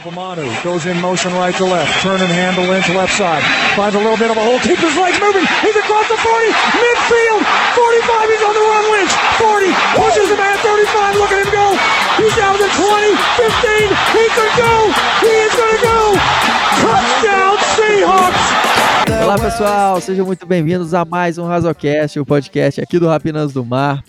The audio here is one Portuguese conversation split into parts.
Opamanu goes in motion right to left. Turn and handle into left side. Finds a little bit of a hole. Keeps his legs moving. He's across the 40. Midfield. 45. He's on the run. Lynch. 40. Pushes him at 35. Look at him go. He's down to 20. 15. He could go. He is going to go. Touchdown Seahawks. Olá pessoal, sejam muito bem-vindos a mais um Razocast, o podcast aqui do Rapinas do Mar.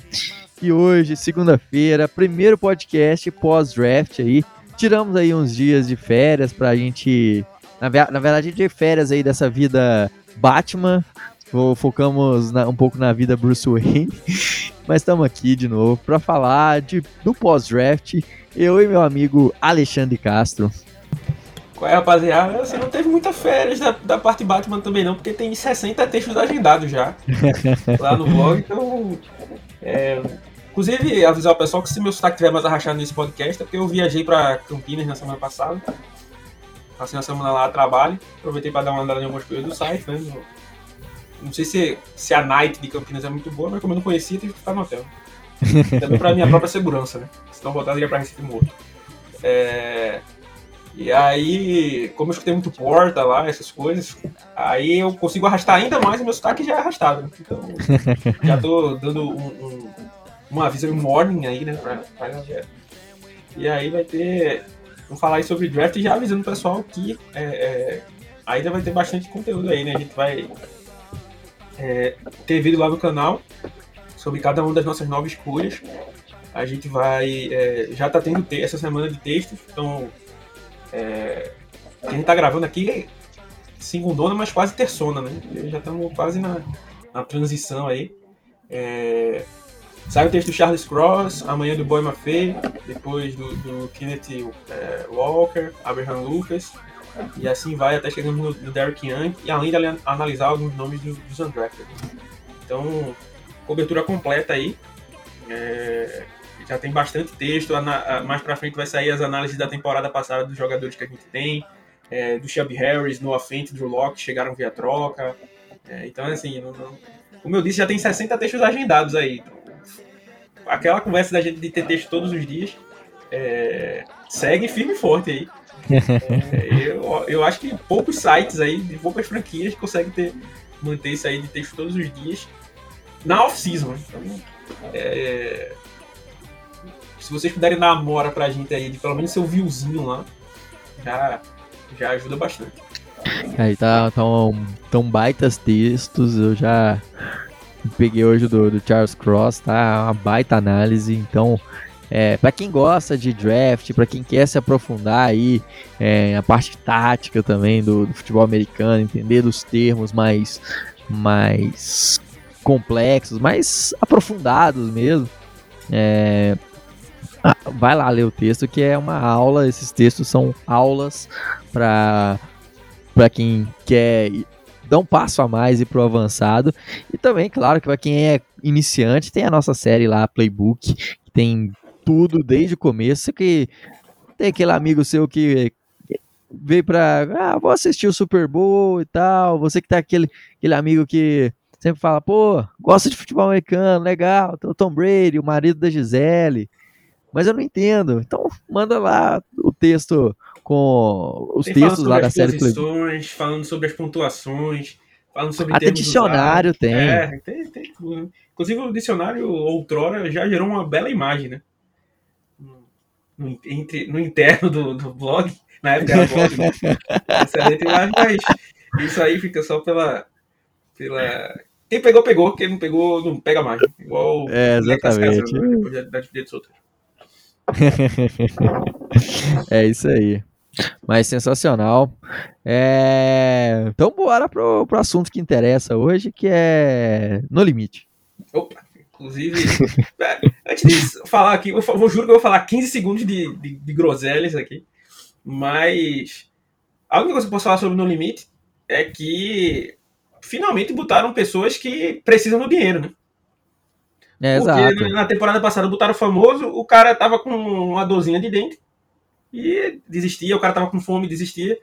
E hoje, segunda-feira, primeiro podcast pós-draft aí. Tiramos aí uns dias de férias pra gente. Na, na verdade, de férias aí dessa vida Batman. Focamos na, um pouco na vida Bruce Wayne. Mas estamos aqui de novo para falar de, do pós-draft. Eu e meu amigo Alexandre Castro. Qual é, rapaziada? Você não teve muita férias da, da parte Batman também não, porque tem 60 textos agendados já lá no blog, então... É, inclusive, avisar o pessoal que se meu sotaque estiver mais arrachado nesse podcast é porque eu viajei para Campinas na semana passada. Passei uma semana lá a trabalho, aproveitei para dar uma andada em algumas coisas do site, né? Não sei se, se a night de Campinas é muito boa, mas como eu não conhecia, tive que ficar no hotel. Também para minha própria segurança, né? Senão voltar ia para Recife morto. É... E aí, como eu escutei muito porta lá, essas coisas, aí eu consigo arrastar ainda mais e meu sotaque já é arrastado. Então, já tô dando um, um, um aviso, um warning aí, né, pra, pra galera. E aí vai ter. Vamos falar aí sobre draft e já avisando o pessoal que é, é, ainda vai ter bastante conteúdo aí, né? A gente vai é, ter vídeo lá no canal sobre cada uma das nossas nove escolhas. A gente vai. É, já tá tendo essa semana de textos, então é, a gente tá gravando aqui segundona, mas quase terçona, né? Já estamos quase na, na transição aí. É, sai o texto do Charles Cross, amanhã do Boy Maffei, depois do, do Kenneth é, Walker, Abraham Lucas, e assim vai até chegando no, no Derek Young, e além de analisar alguns nomes do, dos undrafted. Então, cobertura completa aí. É, já tem bastante texto. Mais pra frente vai sair as análises da temporada passada dos jogadores que a gente tem. É, do Shelby Harris, Noah Fent, Drew Locke, chegaram via troca. É, então, assim, não, não, como eu disse, já tem 60 textos agendados aí. Aquela conversa da gente de ter texto todos os dias é, segue firme e forte aí. É, eu, eu acho que poucos sites aí, de poucas franquias, conseguem ter, manter isso aí de texto todos os dias na off-season. Então, é, se vocês puderem dar uma mora pra gente aí, de pelo menos seu viewzinho lá, já, já ajuda bastante. Aí tá, tão, tá tão baitas textos, eu já peguei hoje do, do Charles Cross, tá? Uma baita análise, então é, para quem gosta de draft, para quem quer se aprofundar aí é, a parte tática também do, do, futebol americano, entender dos termos mais, mais complexos, mais aprofundados mesmo, é, vai lá ler o texto que é uma aula. Esses textos são aulas para para quem quer dar um passo a mais e pro avançado. E também, claro, que para quem é iniciante, tem a nossa série lá, Playbook, que tem tudo desde o começo. Que tem aquele amigo seu que veio para, ah, vou assistir o Super Bowl e tal. Você que tá aquele, aquele amigo que sempre fala, pô, gosta de futebol americano, legal, tem o Tom Brady, o marido da Gisele mas eu não entendo. Então manda lá o texto com os textos lá da série Play. Falando sobre as pontuações, falando sobre Até dicionário tem. É, tem, tem tudo. Inclusive o dicionário outrora já gerou uma bela imagem, né? No, entre, no interno do, do blog, na época era blog, né? Excelente imagem, mas isso aí fica só pela, pela quem pegou, pegou. Quem não pegou, não pega mais. Igual é, exatamente. Né? Depois da, da dos outros. é isso aí. Mas sensacional. É... Então bora pro, pro assunto que interessa hoje, que é No Limite. Opa, inclusive, é, antes de falar aqui, eu vou, juro que eu vou falar 15 segundos de, de, de groselhas aqui, mas a única coisa que eu posso falar sobre No Limite é que finalmente botaram pessoas que precisam do dinheiro, né? É, Porque exato. na temporada passada botaram famoso, o cara tava com uma dorzinha de dente e desistia, o cara tava com fome desistia.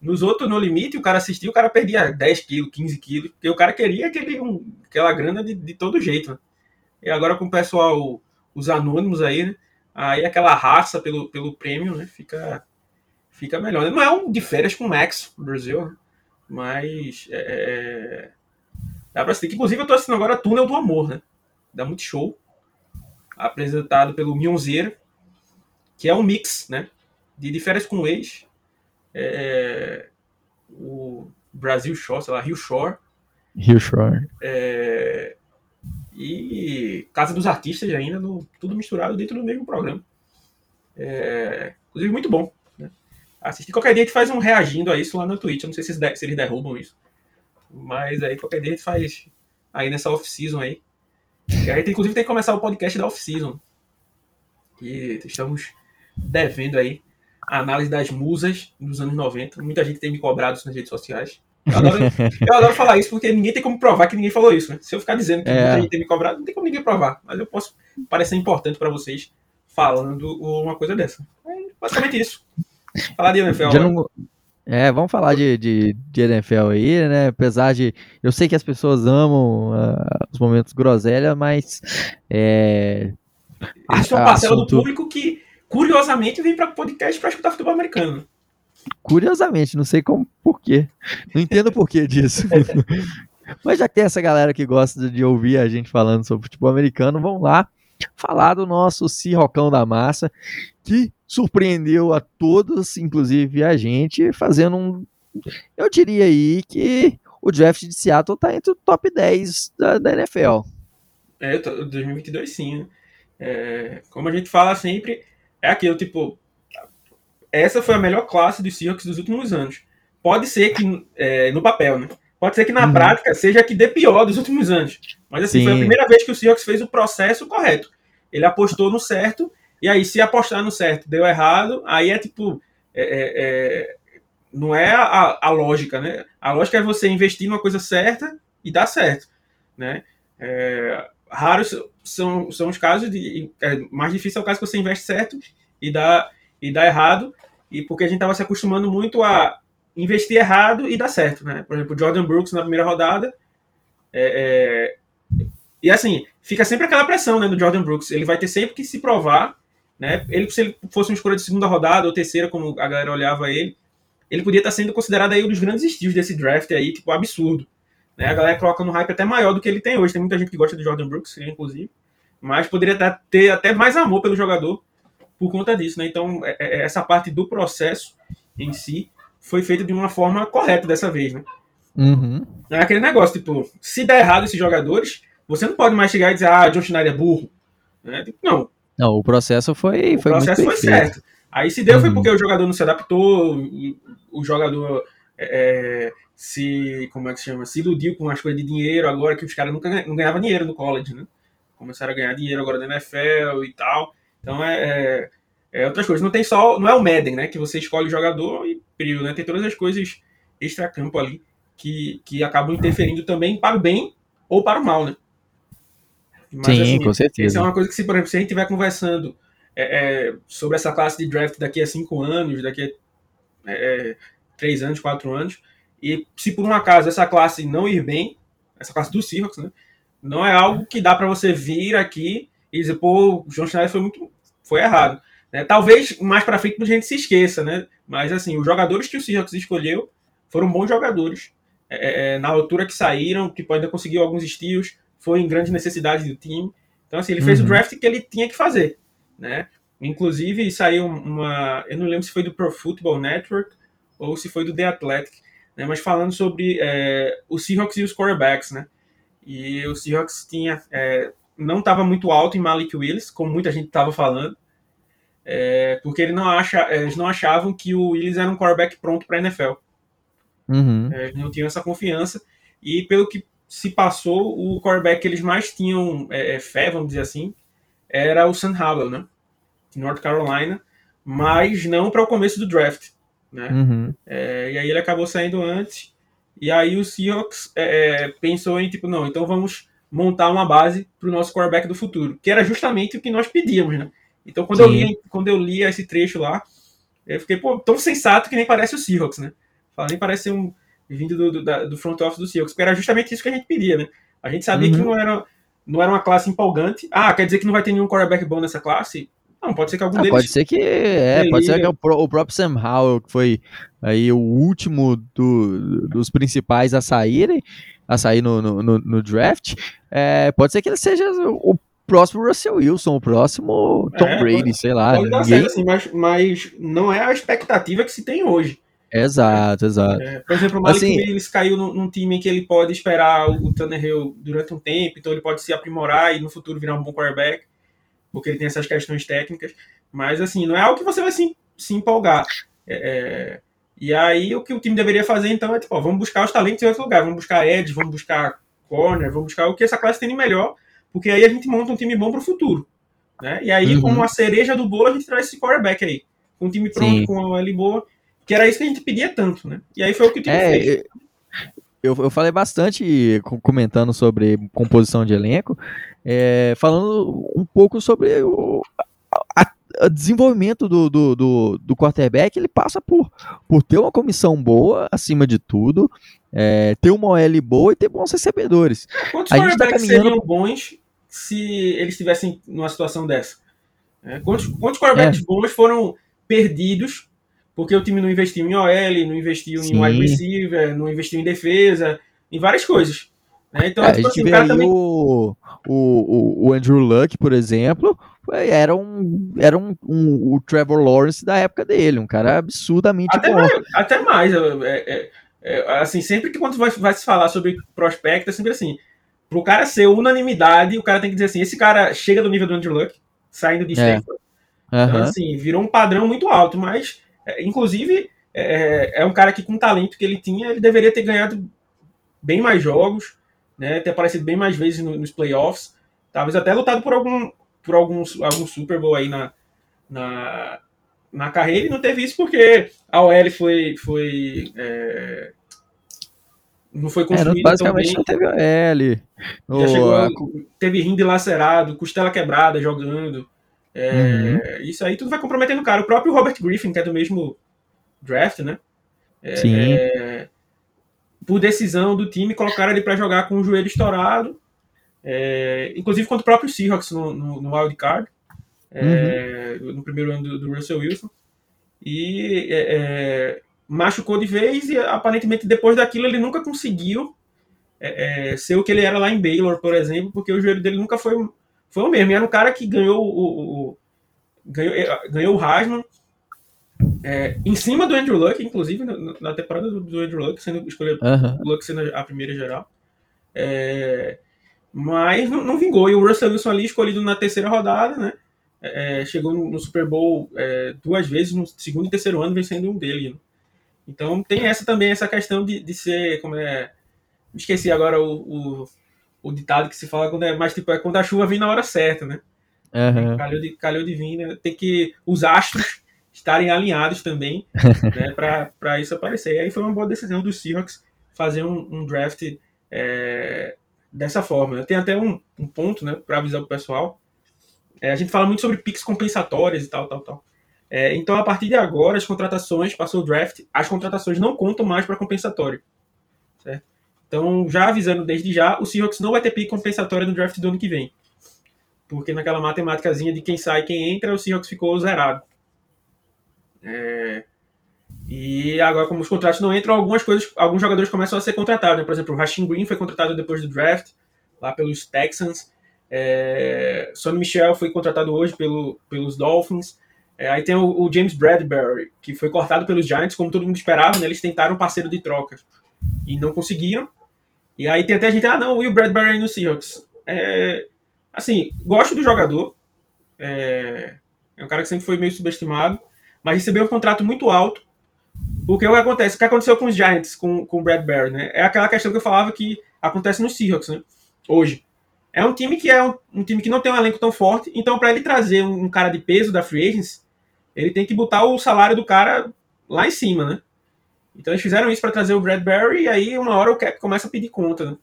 Nos outros, no limite, o cara assistia, o cara perdia 10 quilos, 15 quilos, porque o cara queria aquele, um, aquela grana de, de todo jeito. Né? E agora com o pessoal, os anônimos aí, né? Aí aquela raça pelo, pelo prêmio, né? Fica, fica melhor. Não é um de férias com o Max no Brasil, mas é, é, dá pra assistir. Inclusive, eu tô assistindo agora Túnel do Amor, né? Dá muito show. Apresentado pelo Mionzeira, que é um mix, né? De, de férias com o ex. É, o Brasil Shore, sei lá, Rio Shore. Rio Shore. É, e Casa dos Artistas ainda, no, tudo misturado dentro do mesmo programa. É, inclusive, muito bom. Né? Assistir qualquer dia a gente faz um reagindo a isso lá no Twitch. Eu não sei se eles, se eles derrubam isso. Mas aí qualquer dia a gente faz aí nessa off-season aí. E a gente, inclusive, tem que começar o podcast da off-season. E estamos devendo aí a análise das musas dos anos 90. Muita gente tem me cobrado isso nas redes sociais. Eu adoro, eu adoro, falar isso porque ninguém tem como provar que ninguém falou isso. Né? Se eu ficar dizendo que é. muita gente tem me cobrado, não tem como ninguém provar. Mas eu posso parecer importante para vocês falando uma coisa dessa. É basicamente isso. Falar de NFL. Não... É, vamos falar de, de, de, NFL aí, né? Apesar de. Eu sei que as pessoas amam uh, os momentos groselha, mas. É, Existe uma parcela assunto... do público que, curiosamente, vem para podcast para escutar futebol americano. Curiosamente, não sei como, por quê. Não entendo o porquê disso. mas já que tem essa galera que gosta de ouvir a gente falando sobre futebol americano, vamos lá falar do nosso Cirrocão da Massa, que surpreendeu a todos, inclusive a gente, fazendo um. Eu diria aí que o draft de Seattle está entre o top 10 da, da NFL. É, 2022 sim. Né? É, como a gente fala sempre, é aquilo, tipo, essa foi a melhor classe dos Seahawks dos últimos anos. Pode ser que, é, no papel, né? Pode ser que na uhum. prática seja a que dê pior dos últimos anos. Mas assim, Sim. foi a primeira vez que o Seahawks fez o processo correto. Ele apostou no certo, e aí se apostar no certo deu errado, aí é tipo. É, é, é, não é a, a, lógica, né? A lógica é você investir numa coisa certa e dar certo, né? É, raros são, são os casos de. É, mais difícil é o caso que você investe certo e dá, e dá errado, e porque a gente estava se acostumando muito a investir errado e dar certo, né? Por exemplo, Jordan Brooks na primeira rodada. É, é, e assim, fica sempre aquela pressão né, do Jordan Brooks. Ele vai ter sempre que se provar. Né? Ele, se ele fosse uma escolha de segunda rodada ou terceira, como a galera olhava ele, ele podia estar sendo considerado aí um dos grandes estilos desse draft aí, tipo, absurdo. Né? A galera coloca no hype até maior do que ele tem hoje. Tem muita gente que gosta do Jordan Brooks, inclusive. Mas poderia ter até mais amor pelo jogador por conta disso, né? Então, é, é, essa parte do processo em si foi feita de uma forma correta dessa vez, né? Uhum. É aquele negócio, tipo, se der errado esses jogadores, você não pode mais chegar e dizer, ah, John Schneider é burro. Né? Tipo, não. Não, o processo foi. O foi processo foi certo. Aí se deu uhum. foi porque o jogador não se adaptou, o jogador é, é, se. Como é que se chama? Se iludiu com as coisas de dinheiro agora que os caras nunca não ganhavam dinheiro no college, né? Começaram a ganhar dinheiro agora na NFL e tal. Então é, é, é, outras coisas. Não tem só. Não é o Madden, né? Que você escolhe o jogador e período, né? Tem todas as coisas extra-campo ali que, que acabam interferindo também para o bem ou para o mal, né? Mas, Sim, assim, com certeza. Isso é uma coisa que, se, por exemplo, se a gente estiver conversando é, é, sobre essa classe de draft daqui a cinco anos, daqui a é, é, três anos, quatro anos, e se por um acaso essa classe não ir bem, essa classe do Seahawks, né? Não é algo que dá para você vir aqui e dizer, pô, o John Schneider foi muito. foi errado. Né? Talvez mais para frente a gente se esqueça, né? Mas assim, os jogadores que o Seahawks escolheu foram bons jogadores. É, é, é na altura que saíram, que ainda conseguiu alguns estilos, foi em grande necessidade do time. Então, assim, ele uhum. fez o uhum. draft que ele tinha que fazer, né? Inclusive, saiu uma... Eu não lembro se foi do Pro Football Network ou se foi do The Athletic, né? Mas falando sobre é, o Seahawks e os quarterbacks, né? E o Seahawks tinha... É, não estava muito alto em Malik Willis, como muita gente estava falando, é, porque ele não acha, eles não achavam que o Willis era um quarterback pronto para a NFL. Uhum. É, eles não tinham essa confiança. E pelo que se passou, o quarterback que eles mais tinham é, é fé, vamos dizer assim, era o Sam Howell, né? De North Carolina, mas não para o começo do draft. Né? Uhum. É, e aí ele acabou saindo antes. E aí o Seahawks é, pensou em, tipo, não, então vamos montar uma base para o nosso quarterback do futuro, que era justamente o que nós pedíamos, né? Então, quando, eu li, quando eu li esse trecho lá, eu fiquei, pô, tão sensato que nem parece o Seahawks, né? Fala, nem parece um vindo do, do, da, do front office do Seahawks, porque era justamente isso que a gente pedia, né? A gente sabia uhum. que não era, não era uma classe empolgante. Ah, quer dizer que não vai ter nenhum quarterback bom nessa classe? Não, pode ser que algum Ah, deles. pode ser que é, pode ser que o, pró- o próprio Sam Howell, que foi aí o último do- dos principais a saírem, a sair no, no, no- no draft, é, pode ser que ele seja o próximo Russell Wilson, o próximo Tom É, Brady, sei lá. Pode dar ninguém- certo, assim, mas, mas não é a expectativa que se tem hoje. Exato, exato. É, por exemplo, o Malik Assim- Willis caiu num, num time em que ele pode esperar o, o Tannehill durante um tempo, então ele pode se aprimorar e no futuro virar um bom quarterback, porque ele tem essas questões técnicas. Mas, assim, não é algo que você vai se, se empolgar. É, é, e aí, o que o time deveria fazer, então, é tipo, ó, vamos buscar os talentos em outro lugar. Vamos buscar edge, vamos buscar corner, vamos buscar o que essa classe tem de melhor, porque aí a gente monta um time bom para o futuro. Né? E aí, Uhum. como a cereja do bolo, a gente traz esse quarterback aí. Com um time pronto, Sim. com uma L boa, que era isso que a gente pedia tanto, né? E aí foi o que o time fez. Eu, eu falei bastante co- comentando sobre composição de elenco, é, falando um pouco sobre o a- a desenvolvimento do, do, do, do quarterback, ele passa por, por ter uma comissão boa, acima de tudo, é, ter uma OL boa e ter bons recebedores. Quantos A tá quarterbacks caminhando- seriam bons se eles estivessem numa situação dessa? É, quantos, quantos quarterbacks É. bons foram perdidos porque o time não investiu em OL, não investiu Sim. em wide receiver, não investiu em defesa, em várias coisas. né? Então, É, a tipo gente assim, o vê aí também. o, o, o, o Andrew Luck, por exemplo, foi- era um, era um, um- o Trevor Lawrence da época dele, um cara absurdamente Até bom. mais, até mais. é, é, é, assim, sempre que quando vai, vai se falar sobre prospecto, é sempre assim. Pro cara ser unanimidade, o cara tem que dizer assim: esse cara chega do nível do Andrew Luck, saindo de É. Stanford. Então, Aham. assim, virou um padrão muito alto, mas, é, inclusive, é, é um cara que, com o talento que ele tinha, ele deveria ter ganhado bem mais jogos, né, ter aparecido bem mais vezes no- nos playoffs, talvez até lutado por algum, por algum, algum Super Bowl aí na, na, na carreira, e não teve isso porque a OL foi. foi é, não foi É, construída tão basicamente não teve L. Já chegou, teve rim dilacerado, costela quebrada jogando. É, Uhum. Isso aí tudo vai comprometendo o cara. O próprio Robert Griffin, que é do mesmo draft, né? É, Sim. é, por decisão do time, colocaram ele para jogar com o joelho estourado. É, inclusive contra o próprio Seahawks no, no, no wild card. é, No primeiro ano do, do Russell Wilson. E é, machucou de vez e aparentemente depois daquilo ele nunca conseguiu é, é, ser o que ele era lá em Baylor, por exemplo, porque o joelho dele nunca foi, foi o mesmo. E era um cara que ganhou o, o- o- ganhou, é, ganhou o Heisman é, em cima do Andrew Luck, inclusive na, na temporada do, do Andrew Luck, sendo escolhido o Luck sendo a primeira geral. É, mas não, não vingou. E o Russell Wilson ali, escolhido na terceira rodada, né? é, chegou no, no Super Bowl duas vezes, no segundo e terceiro ano, vencendo um dele. né? Então tem essa também, essa questão de, de ser, como é... Esqueci agora o, o, o ditado que se fala quando é mais tipo, é quando a chuva vem na hora certa, né? Aham. Calhou de, calhou de vir, né? Tem que os astros estarem alinhados também, né? Para isso aparecer. E aí foi uma boa decisão dos Seahawks fazer um, um draft é, dessa forma. né? Tem até um, um ponto, né? Para avisar o pessoal. É, a gente fala muito sobre picks compensatórias e tal, tal, tal. É, então, a partir de agora, as contratações, passou o draft, as contratações não contam mais para compensatório. Então, já avisando desde já, o Seahawks não vai ter pick compensatório no draft do ano que vem porque naquela matemáticazinha de quem sai e quem entra, o Seahawks ficou zerado. É, E agora, como os contratos não entram, algumas coisas, alguns jogadores começam a ser contratados. né? Por exemplo, o Rashin Green foi contratado depois do draft, lá pelos Texans. É, Sonny Michel foi contratado hoje pelo, pelos Dolphins. É, aí tem o, o James Bradbury, que foi cortado pelos Giants, como todo mundo esperava, né? Eles tentaram um parceiro de troca e não conseguiram. E aí tem até gente, ah, não, o Will Bradbury no Seahawks. É, assim, gosto do jogador. É, é um cara que sempre foi meio subestimado, mas recebeu um contrato muito alto. Porque o que acontece? O que aconteceu com os Giants, com, com o Bradbury, né? É aquela questão que eu falava que acontece no Seahawks, né? Hoje. É um time que é um, um time que não tem um elenco tão forte, então para ele trazer um, um cara de peso da free agency, ele tem que botar o salário do cara lá em cima, né? Então eles fizeram isso para trazer o Bradbury e aí uma hora o cap começa a pedir conta, né?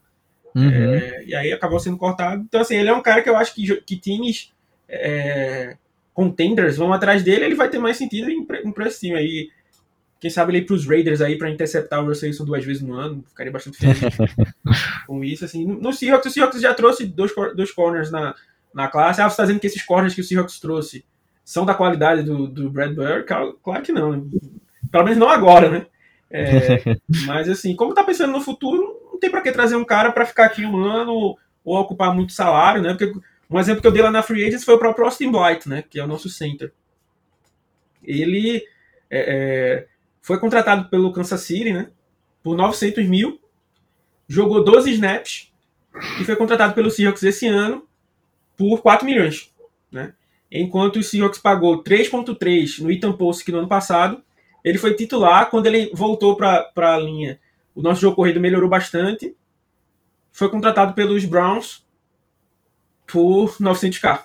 Uhum. É, e aí acabou sendo cortado. Então, assim, ele é um cara que eu acho que, que times é, contenders vão atrás dele, ele vai ter mais sentido em, em time aí. Quem sabe ele ir pros Raiders aí pra interceptar o Russell Wilson duas vezes no ano. Ficaria bastante feliz com isso. Assim. No Seahawks, o Seahawks já trouxe dois, dois corners na, na classe. Ah, você tá dizendo que esses corners que o Seahawks trouxe são da qualidade do, do Bradbury? Claro, claro que não. Pelo menos não agora, né? É, mas assim, como tá pensando no futuro, não tem para que trazer um cara para ficar aqui um ano ou ocupar muito salário, né? Porque um exemplo que eu dei lá na Free Agents foi o próprio Austin Blight, né? Que é o nosso center. Ele é, é, foi contratado pelo Kansas City, né? Por 900 mil, jogou 12 snaps e foi contratado pelo Seahawks esse ano por 4 milhões, né? Enquanto o Seahawks pagou 3.3 no Ethan Post no ano passado, ele foi titular quando ele voltou para a linha. O nosso jogo corrido melhorou bastante. Foi contratado pelos Browns por 900k.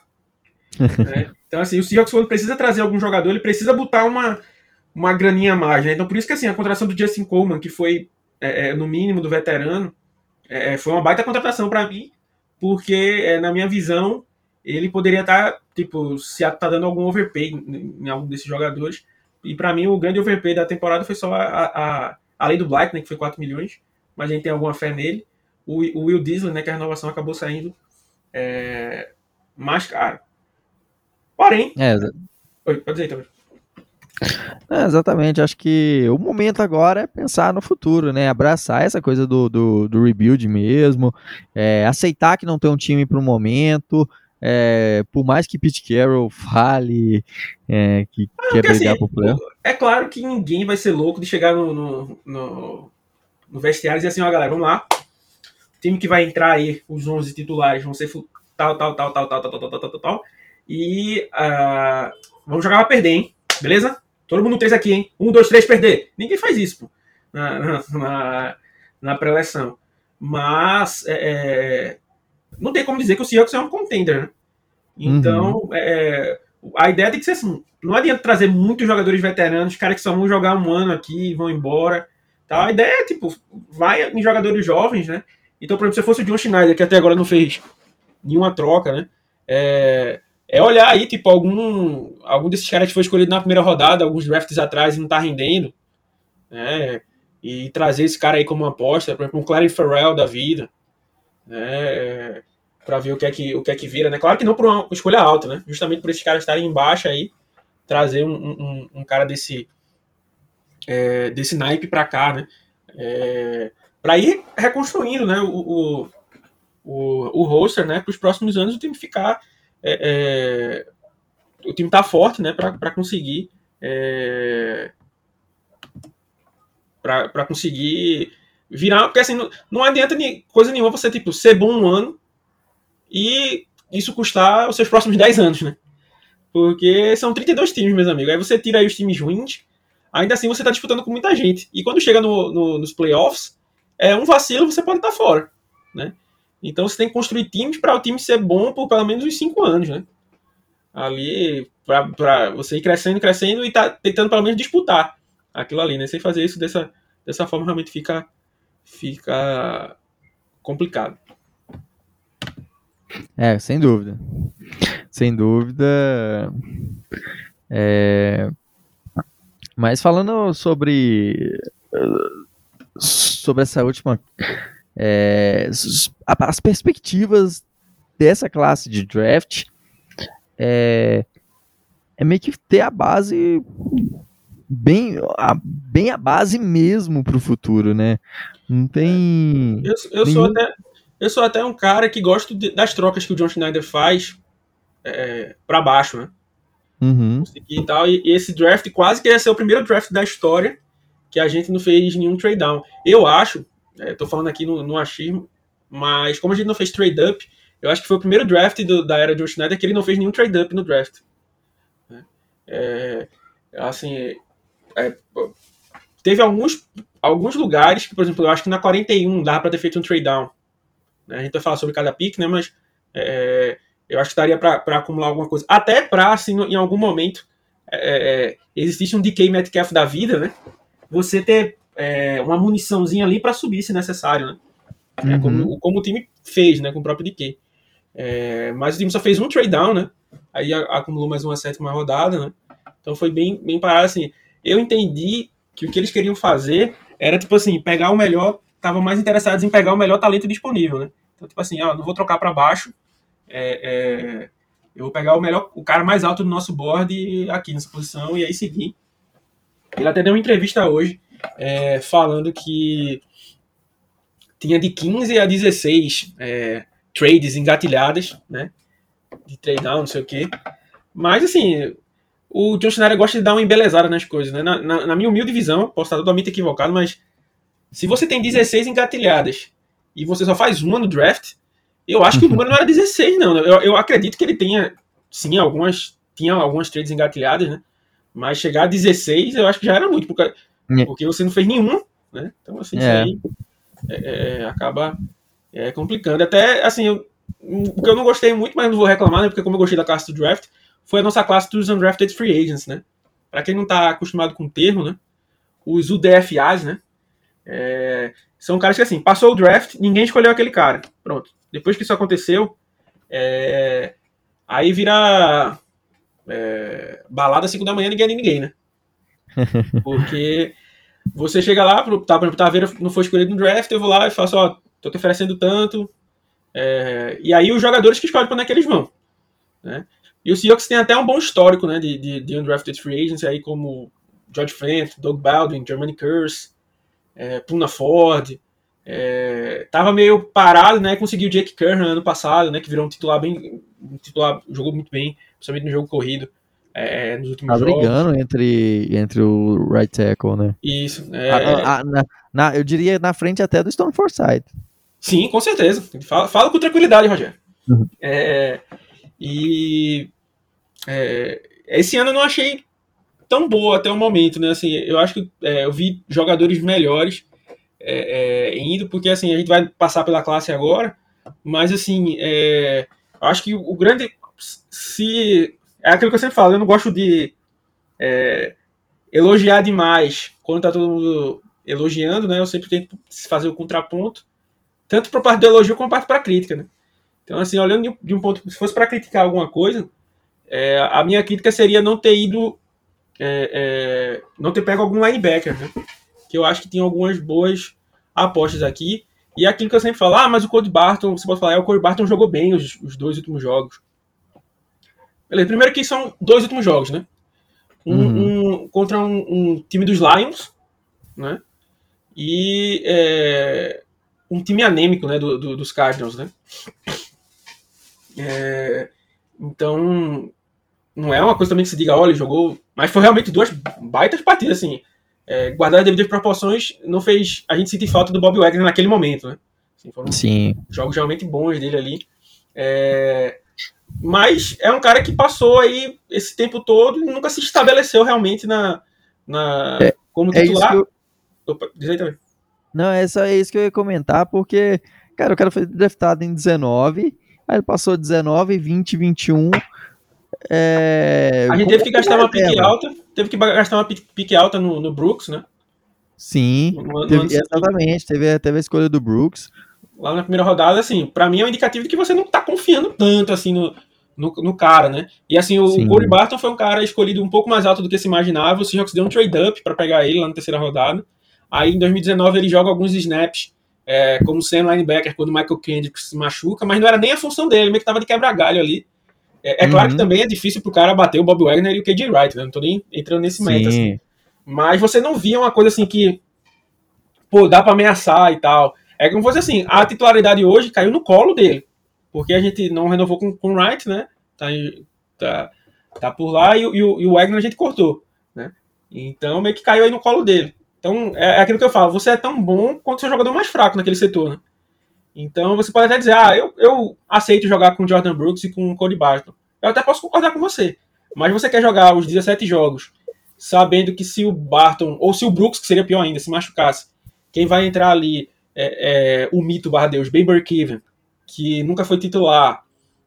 né? Então, assim, o Seahawks, quando precisa trazer algum jogador, ele precisa botar uma, uma graninha a mais. Né? Então, por isso que assim, a contratação do Justin Coleman, que foi é, é no mínimo do veterano, é, foi uma baita contratação para mim, porque, é, na minha visão, ele poderia estar, tá, tipo, se tá dando algum overpay em, em algum desses jogadores. E para mim, o grande overpay da temporada foi só a, a, a lei do Black, né, que foi 4 milhões, mas a gente tem alguma fé nele. O, o Will Disley, né, que a renovação acabou saindo é, mais caro. Porém. É, Oi, pode dizer também. É, exatamente, acho que o momento agora é pensar no futuro, né? Abraçar essa coisa do, do, do rebuild mesmo, é, aceitar que não tem um time para o momento, é, por mais que Pete Carroll fale é, que ah, quer brigar assim, por playoff. É claro que ninguém vai ser louco de chegar no, no, no, no vestiário e dizer assim, ó galera, vamos lá, o time que vai entrar aí, os 11 titulares vão ser tal, tal, tal, tal, tal, tal, tal, tal, tal, tal, e uh, vamos jogar pra perder, hein? Beleza? Todo mundo três aqui, hein? Um, dois, três, perder. Ninguém faz isso, pô, na, na, na pré-eleção. Mas é, não tem como dizer que o Seahawks é um contender, né? Então, uhum. é, a ideia tem que ser assim: não adianta trazer muitos jogadores veteranos, caras que só vão jogar um ano aqui e vão embora. Tá? A ideia é, tipo, vai em jogadores jovens, né? Então, por exemplo, se fosse o John Schneider, que até agora não fez nenhuma troca, né? É, é olhar aí, tipo, algum, algum desses caras que foi escolhido na primeira rodada, alguns drafts atrás e não tá rendendo, né? E trazer esse cara aí como uma aposta, por exemplo, um Clary Farrell da vida né? Para ver o que é que o que é que vira, né? Claro que não por uma escolha alta, né? Justamente por esses caras estarem embaixo aí, trazer um, um, um cara desse é, desse naipe para cá, né? É, para ir reconstruindo, né? O, o, o, o roster, né? Para os próximos anos o time ficar é, é, o time tá forte, né? Para conseguir é, para conseguir virar, porque assim, não, não adianta coisa nenhuma você, tipo, ser bom um ano e isso custar os seus próximos 10 anos, né? Porque são 32 times, meus amigos. Aí você tira aí os times ruins, ainda assim você tá disputando com muita gente. E quando chega no, no, nos playoffs, é um vacilo, você pode estar tá fora, né? Então você tem que construir times para o time ser bom por pelo menos uns 5 anos, né? Ali, para você ir crescendo, crescendo e tá tentando pelo menos disputar aquilo ali, né? Sem fazer isso dessa, dessa forma realmente fica, fica complicado. É, sem dúvida. Sem dúvida. É... Mas falando sobre sobre essa última é, as perspectivas dessa classe de draft é, é meio que ter a base bem a, bem a base mesmo para o futuro, né? Não tem. Eu, eu nenhum... sou até, eu sou até um cara que gosto de, das trocas que o John Schneider faz é, para baixo, né? Uhum. E, tal, e, e, esse draft quase que ia ser o primeiro draft da história que a gente não fez nenhum trade down. Eu acho, é, tô falando aqui no, no achismo, mas como a gente não fez trade up, eu acho que foi o primeiro draft do, da era John Schneider que ele não fez nenhum trade up no draft. É, assim, é, teve alguns alguns lugares que, por exemplo, eu acho que na 41 dá para ter feito um trade down. Né? A gente vai falar sobre cada pick, né? Mas é, eu acho que daria para acumular alguma coisa. Até para, assim, em algum momento, é, é existisse um DK Metcalf da vida, né? Você ter é, uma muniçãozinha ali para subir se necessário, né? É, uhum. como, como, o time fez, né? Com o próprio DK. É, mas o time só fez um trade down, né? Aí acumulou mais uma sétima rodada, né? Então foi bem, bem parado, assim. Eu entendi que o que eles queriam fazer era tipo assim, pegar o melhor, estavam mais interessados em pegar o melhor talento disponível, né? Então, tipo assim, ó, não vou trocar para baixo, é, é, eu vou pegar o melhor, o cara mais alto do nosso board aqui nessa posição e aí seguir. Ele até deu uma entrevista hoje é, falando que tinha de 15 a 16 é, trades engatilhadas, né? De trade down, não sei o quê. Mas assim, o John Schneider gosta de dar uma embelezada nas coisas, né? Na, na, na minha humilde visão, posso estar totalmente equivocado, mas se você tem 16 engatilhadas e você só faz uma no draft, eu acho que o número não era 16, não. Eu, eu acredito que ele tenha, sim, algumas. Tinha algumas trades engatilhadas, né? Mas chegar a 16, eu acho que já era muito, porque, é. porque você não fez nenhuma, né? Então, assim, isso é. aí é, é, acaba é, complicando. Até, assim, eu, o que eu não gostei muito, mas não vou reclamar, né? Porque como eu gostei da classe do draft, foi a nossa classe dos undrafted free agents, né? Para quem não tá acostumado com o termo, né? Os UDFAs, né? É, são caras que, assim, passou o draft, ninguém escolheu aquele cara. Pronto. Depois que isso aconteceu, é, aí vira é, balada 5 da manhã, ninguém é ninguém, né? Porque você chega lá, tá, por exemplo, Taveira não foi escolhido no draft, eu vou lá e faço, ó, tô te oferecendo tanto. É, e aí os jogadores que escolhem para onde é que eles vão. Né? E o Seahawks tem até um bom histórico né, de, de, de undrafted free agents, aí como George Fent, Doug Baldwin, Germany Curse, é, Puna Ford. É, tava meio parado, né? Conseguiu o Jake Curran ano passado, né? Que virou um titular bem. Um titular, jogou muito bem, principalmente no jogo corrido. É, nos últimos tá jogos. brigando entre, entre o right tackle, né? Isso. É, a, a, na, na, eu diria na frente até do Stone Forsythe. Sim, com certeza. Fala, fala com tranquilidade, Rogério. Uhum. É, e é, esse ano eu não achei tão boa até o momento, né? Assim, eu acho que é, eu vi jogadores melhores é, é, indo, porque assim, a gente vai passar pela classe agora, mas assim, é, acho que o grande. Se. É aquilo que eu sempre falo, eu não gosto de é, elogiar demais quando tá todo mundo elogiando, né? Eu sempre tento fazer o contraponto, tanto para parte do elogio como parte para crítica, né? Então, assim, olhando de um ponto, se fosse para criticar alguma coisa, é, a minha crítica seria não ter ido, é, é, não ter pego algum linebacker, né? que eu acho que tem algumas boas apostas aqui. E é aquilo que eu sempre falo, ah, mas o Cody Barton, você pode falar, é, o Cody Barton jogou bem os, os dois últimos jogos. Beleza, primeiro que são dois últimos jogos, né? Um, uhum. um contra um, um, time dos Lions, né? E é, um time anêmico, né? Do, do, dos Cardinals, né? É, então, não é uma coisa também que se diga, olha, jogou. Mas foi realmente duas baitas partidas, assim é, guardar as devidas proporções, não fez a gente sentir falta do Bob Wagner naquele momento, né? Assim, foram Sim. jogos realmente bons dele ali. É, mas é um cara que passou aí esse tempo todo e nunca se estabeleceu realmente na, na é, como é titular. Eu... Opa, diz aí também. Não, é só isso que eu ia comentar, porque, cara, o cara foi draftado em 19, aí ele passou 19, 20, 21. É... A gente teve que gastar uma pique alta teve que gastar uma pique alta no, no Brooks, né? Sim, no, teve, no exatamente, teve, teve a escolha do Brooks. Lá na primeira rodada, assim, para mim é um indicativo de que você não tá confiando tanto, assim, no, no, no cara, né? E, assim, o Sim. Corey Barton foi um cara escolhido um pouco mais alto do que se imaginava, o Seahawks deu um trade-up para pegar ele lá na terceira rodada. Aí, em 2019, ele joga alguns snaps é, como sem linebacker quando o Michael Kendrick se machuca, mas não era nem a função dele, meio que tava de quebra-galho ali. É, é claro que uhum. também é difícil pro cara bater o Bob Wagner e o KJ Wright, né? Não tô nem entrando nesse meta, assim. Mas você não via uma coisa assim que, pô, dá para ameaçar e tal. É como fosse assim, a titularidade hoje caiu no colo dele. Porque a gente não renovou com, com o Wright, né? Tá, tá, tá por lá e, e, o, e o Wagner a gente cortou, né? Então meio que caiu aí no colo dele. Então é, é aquilo que eu falo, você é tão bom quanto seu jogador mais fraco naquele setor, né? Então você pode até dizer, ah, eu, eu aceito jogar com Jordan Brooks e com Cody Barton. Eu até posso concordar com você. Mas você quer jogar os 17 jogos sabendo que se o Barton, ou se o Brooks, que seria pior ainda, se machucasse, quem vai entrar ali é, é o mito barra Deus, Ben Burkiven, que nunca foi titular,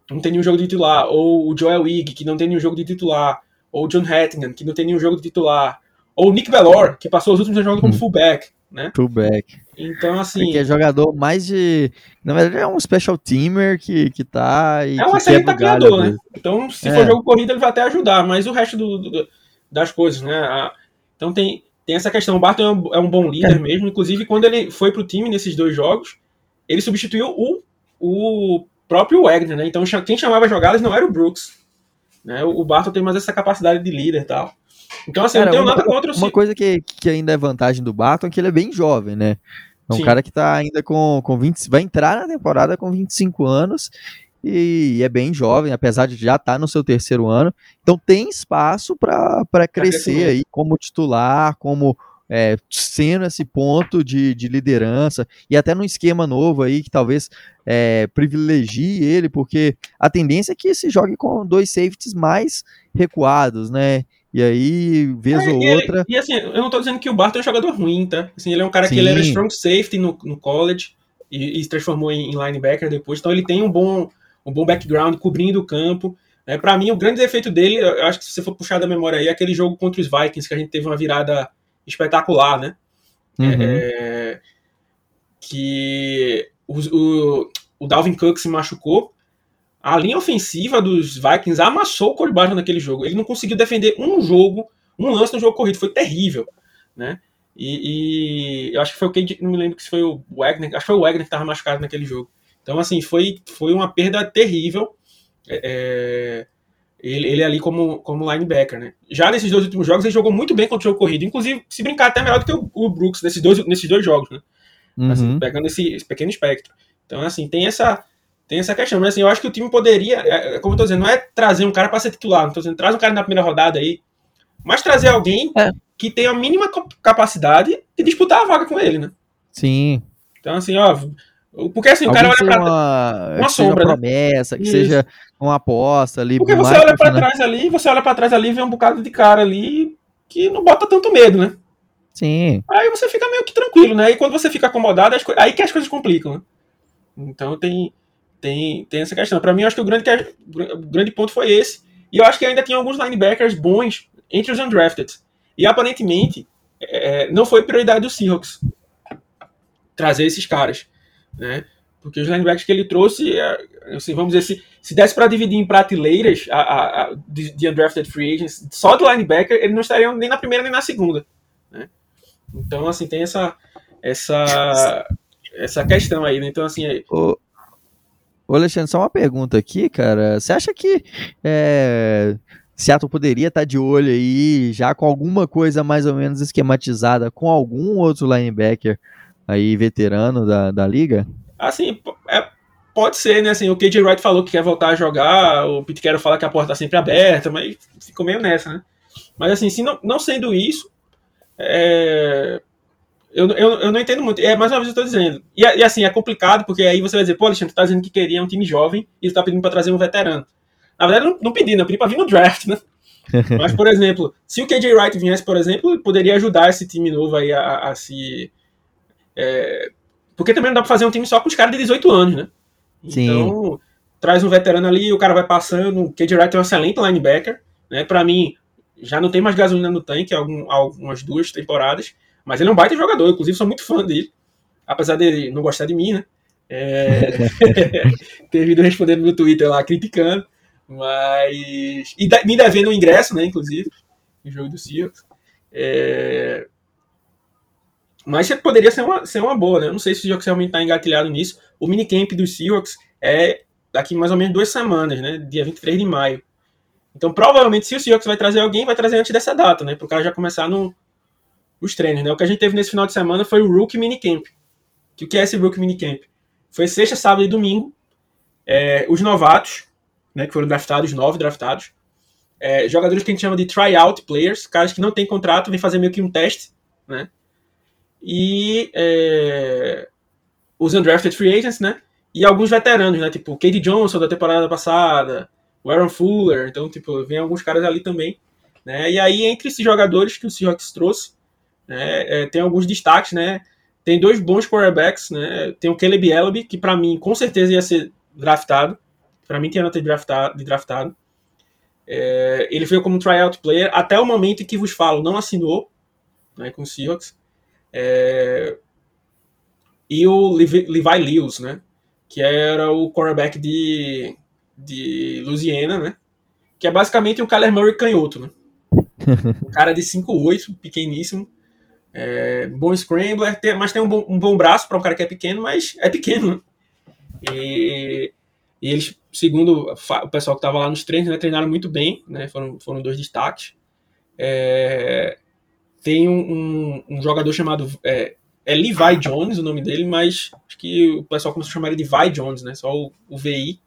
não tem nenhum jogo de titular, ou o Joel Wig, que não tem nenhum jogo de titular, ou o John Hattingham, que não tem nenhum jogo de titular, ou o Nick Bellor, que passou os últimos jogos como hum. fullback, né? Fullback. Então, assim. Que é jogador mais de. Na verdade, é um special teamer que, que tá. é um excelente taqueador, né? Então, se é. for jogo corrido, ele vai até ajudar, mas o resto do, do, das coisas, né? A, então, tem, tem essa questão. O Barton é um, é um bom líder é. mesmo. Inclusive, quando ele foi pro time nesses dois jogos, ele substituiu o, o próprio Wagner, né? Então quem chamava jogadas não era o Brooks. Né? O Barton tem mais essa capacidade de líder e tal. Então, assim, Cara, não tenho uma, nada contra o Uma coisa que, que ainda é vantagem do Barton é que ele é bem jovem, né? É um Sim. cara que tá ainda com, com 20. Vai entrar na temporada com 25 anos e é bem jovem, apesar de já estar tá no seu terceiro ano. Então tem espaço para crescer aí como titular, como é, sendo esse ponto de, de liderança e até num esquema novo aí que talvez é, privilegie ele, porque a tendência é que se jogue com dois safeties mais recuados, né? E aí, vez é, ou e outra. Ele, e assim, eu não tô dizendo que o Barton é um jogador ruim, tá? Assim, ele é um cara Sim. que ele era strong safety no, no college e, e, se transformou em, em, linebacker depois, então ele tem um bom, um bom background cobrindo o campo. É, para mim, o grande defeito dele, eu acho que se você for puxar da memória aí, é aquele jogo contra os Vikings, que a gente teve uma virada espetacular, né? Uhum. É, que o, o, o Dalvin Cook se machucou a linha ofensiva dos Vikings amassou o Cole Barton naquele jogo. Ele não conseguiu defender um jogo, um lance no jogo corrido. Foi terrível, né? E, e eu acho que foi o que não me lembro se foi o Wagner, acho que foi o Wagner que estava machucado naquele jogo. Então, assim, foi, foi uma perda terrível. É, é, ele, ele ali como, como linebacker, né? Já nesses dois últimos jogos, ele jogou muito bem contra o jogo corrido. Inclusive, se brincar, até melhor do que o, o Brooks nesses dois, nesses dois jogos, né? Assim, uhum. Assim, pegando esse, esse pequeno espectro. Então, assim, tem essa tem essa questão. Mas assim, eu acho que o time poderia, é, é como eu tô dizendo, não é trazer um cara para ser titular, não tô dizendo, traz um cara na primeira rodada aí, mas trazer alguém é. que tenha a mínima capacidade de disputar a vaga com ele, né? Sim. Então, assim, ó. Porque assim, Alguém o cara olha pra uma, uma sombra. Uma né? promessa, né? que Isso. seja uma aposta ali. Porque você olha para trás ali, você olha para trás ali e vê um bocado de cara ali que não bota tanto medo, né? Sim. Aí você fica meio que tranquilo, né? E quando você fica acomodado, aí que as coisas complicam, né? Então tem, tem, tem essa questão. Para mim, eu acho que o grande, o grande ponto foi esse. E eu acho que ainda tinha alguns linebackers bons entre os undrafted. E aparentemente, é, é não foi prioridade do Seahawks trazer esses caras. Né? Porque os linebackers que ele trouxe, é, assim, vamos dizer, se, se desse para dividir em prateleiras a, a, a, de, de, undrafted free agents, só do linebacker, eles não estariam nem na primeira nem na segunda. Né? Então, assim, tem essa, essa, essa questão aí. Né? Então, assim. O, Ô, Alexandre, só uma pergunta aqui, cara. Você acha que é, Seattle poderia estar tá de olho aí, já com alguma coisa mais ou menos esquematizada, com algum outro linebacker aí veterano da, da liga? Assim, é, pode ser, né? Assim, o KJ Wright falou que quer voltar a jogar, o Carroll fala que a porta está sempre aberta, mas ficou meio nessa, né? Mas assim, se não, não sendo isso, é, eu, eu, eu não entendo muito. É mais uma vez eu estou dizendo. E, e, assim, é complicado, porque aí você vai dizer, pô, Alexandre, tu tá dizendo que queria um time jovem e tu tá pedindo para trazer um veterano. Na verdade, não, não pedi, não pedi para vir no draft, né? Mas, por exemplo, se o KJ Wright viesse, por exemplo, poderia ajudar esse time novo aí a, a, a se. É... Porque também não dá pra fazer um time só com os caras de 18 anos, né? Sim. Então, traz um veterano ali, o cara vai passando. O KJ Wright é um excelente linebacker, né? Pra mim, já não tem mais gasolina no tanque há algum, algumas duas temporadas. Mas ele é um baita jogador, inclusive sou muito fã dele. Apesar dele não gostar de mim, né? É... ter vindo respondendo no Twitter lá, criticando. Mas. E me devendo um ingresso, né? Inclusive, no jogo do Seahawks. É... Mas poderia ser uma, ser uma boa, né? Eu não sei se o Seahawks realmente está engatilhado nisso. O minicamp dos Seahawks é daqui mais ou menos duas semanas, né? Dia 23 de maio. Então, provavelmente, se o Seahawks vai trazer alguém, vai trazer antes dessa data, né? Para o cara já começar no, os treinos, né? O que a gente teve nesse final de semana foi o Rookie Minicamp. Que o que é esse Rookie Minicamp? Foi sexta, sábado e domingo. É, os novatos, né, que foram draftados, nove draftados, é, jogadores que a gente chama de tryout players, caras que não têm contrato, vêm fazer meio que um teste, né? E é, os undrafted free agents, né? E alguns veteranos, né? Tipo o Cade Johnson da temporada passada, o Aaron Fuller, então, tipo, vem alguns caras ali também. Né? E aí, entre esses jogadores que o Seahawks trouxe, né? É, tem alguns destaques, né? Tem dois bons quarterbacks, né? Tem o Caleb Ellaby, que para mim com certeza ia ser draftado. Para mim tinha nota de draftado. De draftado. É, ele veio como tryout player até o momento em que vos falo, não assinou né, com o Seahawks. É, e o Levi, Levi Lewis, né? Que era o quarterback de, de Louisiana, né? Que é basicamente o Kyler Murray canhoto, né? Um cara de 5'8", pequeníssimo. É, bom scrambler, tem, mas tem um bom, um bom braço para um cara que é pequeno, mas é pequeno. E E eles, segundo o pessoal que estava lá nos treinos, né, treinaram muito bem, né, foram, foram dois destaques. É, tem um, um, um, jogador chamado é, é, Levi Jones, o nome dele, mas acho que o pessoal começou a chamar ele de Vi Jones, né, só o, o VI,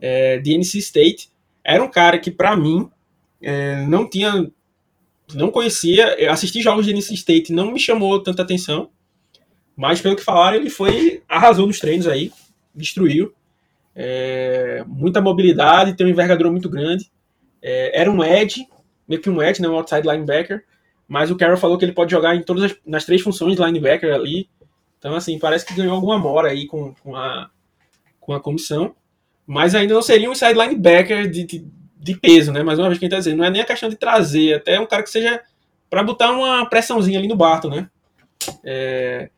é, de NC State. Era um cara que, para mim, é, não tinha não conhecia, assisti jogos de NC State, não me chamou tanta atenção, mas pelo que falaram, ele foi, arrasou nos treinos aí, destruiu. É, muita mobilidade, tem uma envergadura muito grande. É, era um edge, meio que um edge, né, um outside linebacker, mas o Carroll falou que ele pode jogar em todas as nas três funções de linebacker ali. Então, assim, parece que ganhou alguma mora aí com, com, a, com a comissão. Mas ainda não seria um inside linebacker de, de, de peso, né? Mais uma vez, quem tá dizendo, não é nem a questão de trazer, até um cara que seja para botar uma pressãozinha ali no Barton, né? É,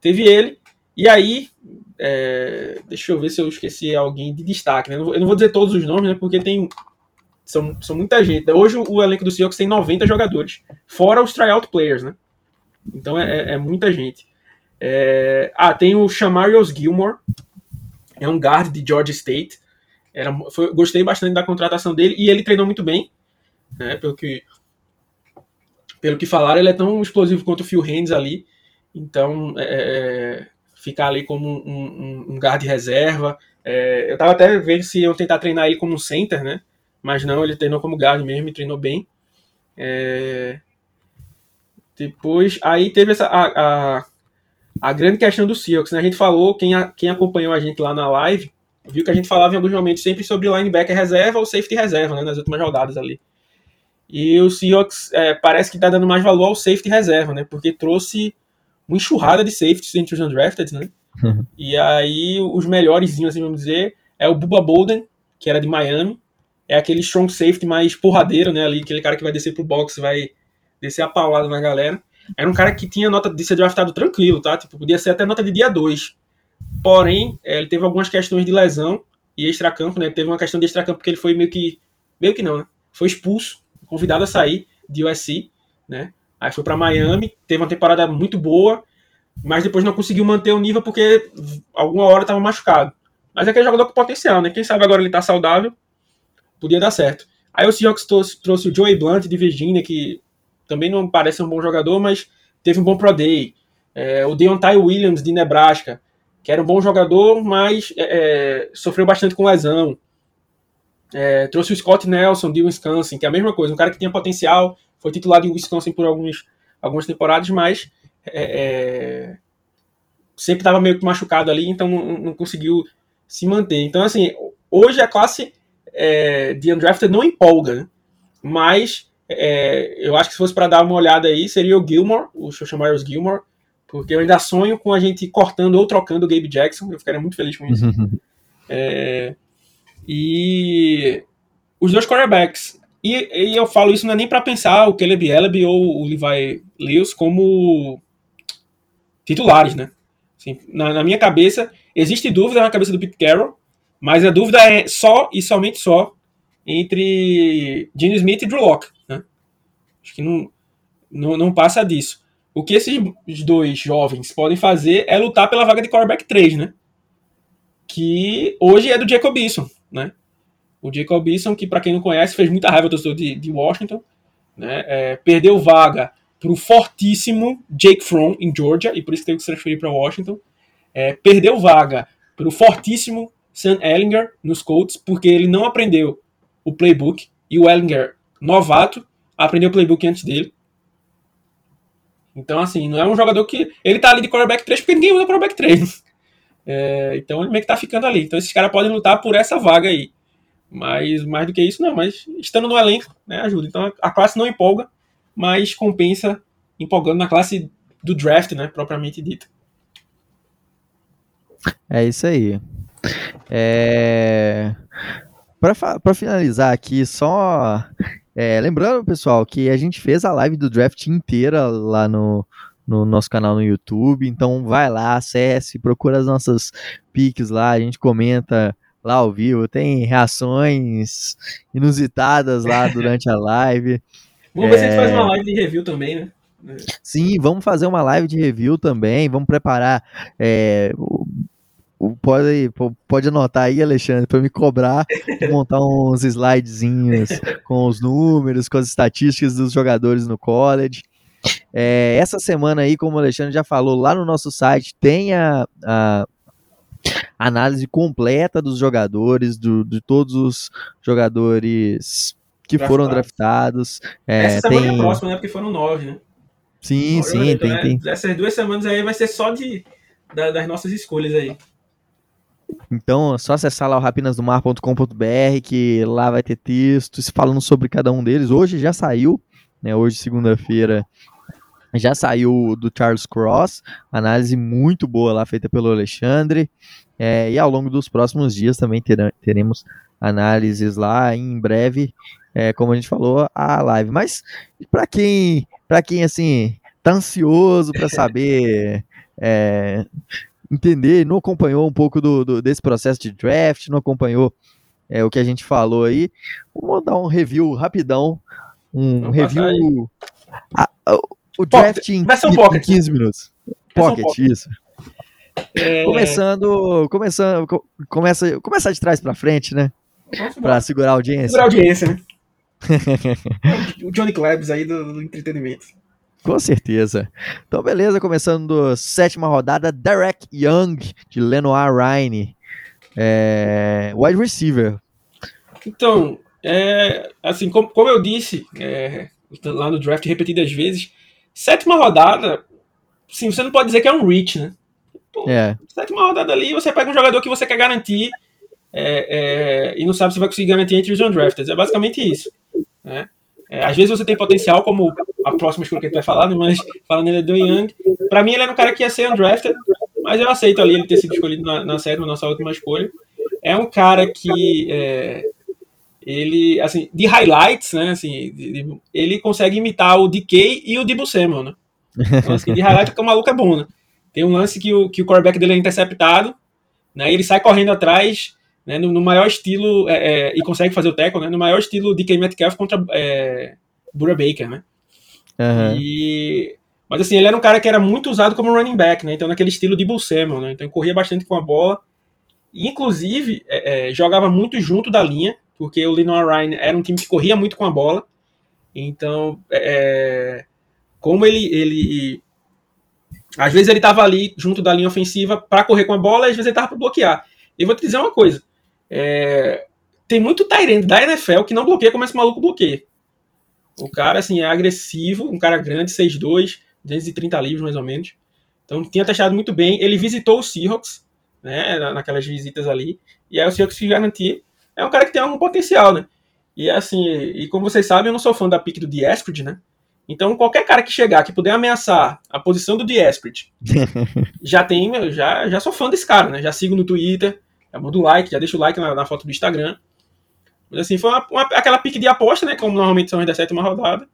teve ele. E aí, é, deixa eu ver se eu esqueci alguém de destaque. Né? Eu não vou dizer todos os nomes, né? Porque tem. São, são muita gente. Hoje o elenco do Seahawks tem 90 jogadores, fora os tryout players, né? Então é, é, é muita gente. É, ah, tem o Shamarius Gilmore, é um guard de Georgia State. Era, foi, gostei bastante da contratação dele e ele treinou muito bem, né? Pelo que, pelo que falaram, ele é tão explosivo quanto o Phil Haynes ali. Então, é, é, ficar ali como um, um, um guard reserva. É, eu tava até vendo se iam tentar treinar ele como um center, né? Mas não, ele treinou como guard mesmo e treinou bem. É, depois, aí teve essa, a, a, a, grande questão do Seahawks, né? A gente falou, quem, a, quem acompanhou a gente lá na live, viu que a gente falava em alguns momentos sempre sobre linebacker reserva ou safety reserva, né? Nas últimas rodadas ali. E o Seahawks é, parece que está dando mais valor ao safety reserva, né? Porque trouxe uma enxurrada de safeties entre os undrafted, né? Uhum. E aí os melhores, assim, vamos dizer, é o Bubba Bolden, que era de Miami, é aquele strong safety mais porradeiro, né? Ali, aquele cara que vai descer pro box, vai descer a paulada na galera. Era um cara que tinha nota de ser draftado tranquilo, tá? Tipo, podia ser até nota de dia 2. Porém, é, ele teve algumas questões de lesão e extracampo, né? Teve uma questão de extracampo porque ele foi meio que. Meio que não, né? Foi expulso, convidado a sair de USC, né? Aí foi para Miami, teve uma temporada muito boa, mas depois não conseguiu manter o nível porque alguma hora estava machucado. Mas é aquele jogador com potencial, né? Quem sabe agora ele tá saudável, podia dar certo. Aí o Seahawks trouxe, trouxe o Joey Blunt de Virginia, que também não parece um bom jogador, mas teve um bom Pro Day. É, o Deontay Williams de Nebraska, que era um bom jogador, mas é, é, sofreu bastante com lesão. É, trouxe o Scott Nelson de Wisconsin, que é a mesma coisa, um cara que tinha potencial, foi titular em Wisconsin por alguns, algumas temporadas, mas é, é, sempre estava meio que machucado ali, então não, não, conseguiu se manter. Então, assim, hoje a classe é, de undrafted não empolga, né? mas eu acho que se fosse para dar uma olhada aí, seria o Gilmore, o Myers Gilmore, porque eu ainda sonho com a gente cortando ou trocando o Gabe Jackson, eu ficaria muito feliz com isso. é, e os dois quarterbacks, e, e, eu falo isso não é nem para pensar o Caleb Ellaby ou o Levi Lewis como titulares, né? Assim, na, na, minha cabeça, existe dúvida na cabeça do Pete Carroll, mas a dúvida é só e somente só entre Gene Smith e Drew Locke, né? Acho que não, não, não passa disso. O que esses dois jovens podem fazer é lutar pela vaga de quarterback 3, né? Que hoje é do Jacob Eason, né? O Jacob Eason, que para quem não conhece, fez muita raiva do torcedor de, de Washington, né? É, perdeu vaga para o fortíssimo Jake Fromm em Georgia, e por isso teve que se transferir para Washington. É, perdeu vaga para o fortíssimo Sam Ellinger nos Colts, porque ele não aprendeu o playbook, e o Ellinger, novato, aprendeu o playbook antes dele. Então, assim, não é um jogador que. Ele tá ali de quarterback 3 porque ninguém usa quarterback 3. É, então ele meio que tá ficando ali. Então esses caras podem lutar por essa vaga aí. Mas mais do que isso, não. Mas estando no elenco, né, ajuda. Então a classe não empolga, mas compensa empolgando na classe do draft, né, propriamente dito. É isso aí. É... Para finalizar aqui, só é, lembrando, pessoal, que a gente fez a live do draft inteira lá no, no nosso canal no YouTube. Então vai lá, acesse, procura as nossas piques lá, a gente comenta lá ao vivo, tem reações inusitadas lá durante a live. Vamos ver se a gente faz uma é. live de review também, né? Sim, vamos fazer uma live de review também. Vamos preparar é, pode, pode anotar aí, Alexandre, para me cobrar, montar uns slidezinhos com os números, com as estatísticas dos jogadores no college. É, essa semana aí, como o Alexandre já falou, lá no nosso site tem a, a análise completa dos jogadores, do, de todos os jogadores que foram draftados. É, Essa semana tem... é próxima, né? Porque foram nove, né? Sim, sim, tem, né? tem. Essas duas semanas aí vai ser só de, da, das nossas escolhas aí. Então é só acessar lá o rapinasdomar.com.br que lá vai ter textos falando sobre cada um deles. Hoje já saiu, né? Hoje, segunda-feira, já saiu do Charles Cross, análise muito boa lá feita pelo Alexandre. É, e ao longo dos próximos dias também teremos análises lá em breve, é, como a gente falou, a live. Mas para quem, para quem assim tá ansioso para saber é, entender, não acompanhou um pouco do, do, desse processo de draft, não acompanhou é, o que a gente falou aí, vamos dar um review rapidão, um Vamos review. A, a, o draft em, em 15 minutos. Pocket, isso. É... Começando, começando, começa, começar de trás para frente, né? Para segurar a audiência. Segurar a audiência, né? o Johnny Klebs aí do, do, entretenimento. Com certeza. Então, beleza, começando sétima rodada, Derek Young, de Lenoir Ryan. É, wide receiver. Então, é, assim, como, como eu disse é, lá no draft repetidas vezes, sétima rodada, sim, você não pode dizer que é um reach, né? Pô, é. Sétima rodada ali, você pega um jogador que você quer garantir é, é, e não sabe se vai conseguir garantir entre os undrafted. É basicamente isso. Né? É, às vezes você tem potencial, como a próxima escolha que a gente vai falar, né? mas falando ele é do Young, para mim ele era um cara que ia ser undrafted, mas eu aceito ali ele ter sido escolhido na, na sétima, nossa última escolha. É um cara que é, ele, assim, de highlights, né, assim, de, de, ele consegue imitar o DK e o Debo Samuel, né? Então, assim, de highlight que o maluco é bom, né? Tem um lance que o, que o quarterback dele é interceptado, né, ele sai correndo atrás, né, no, no maior estilo, é, é, e consegue fazer o tackle, né, no maior estilo DK Metcalf contra é, Bura Baker, né? Uhum. E... Mas assim, ele era um cara que era muito usado como running back, né? Então, naquele estilo de Bull Samuel, né? Então, ele corria bastante com a bola. Inclusive, é, é, jogava muito junto da linha, porque o Lenoir Ryan era um time que corria muito com a bola. Então, é, como ele, ele. Às vezes ele estava ali junto da linha ofensiva para correr com a bola, às vezes ele estava para bloquear. E vou te dizer uma coisa: é, tem muito Tyrande da NFL que não bloqueia como esse maluco bloqueia. O cara, assim, é agressivo, um cara grande, 6'2, 230 livros mais ou menos. Então, tinha testado muito bem. Ele visitou o Seahawks, né, naquelas visitas ali. E aí o Seahawks se garantir é um cara que tem algum potencial, né? E assim, e como vocês sabem, eu não sou fã da pick do Diesprit, né? Então, qualquer cara que chegar, que puder ameaçar a posição do Diesprit, já tem, já, já sou fã desse cara, né? Já sigo no Twitter, já mando like, já deixo o like na, na foto do Instagram. Mas assim, foi uma, uma, aquela pique de aposta, né? Como normalmente são as da sétima rodada.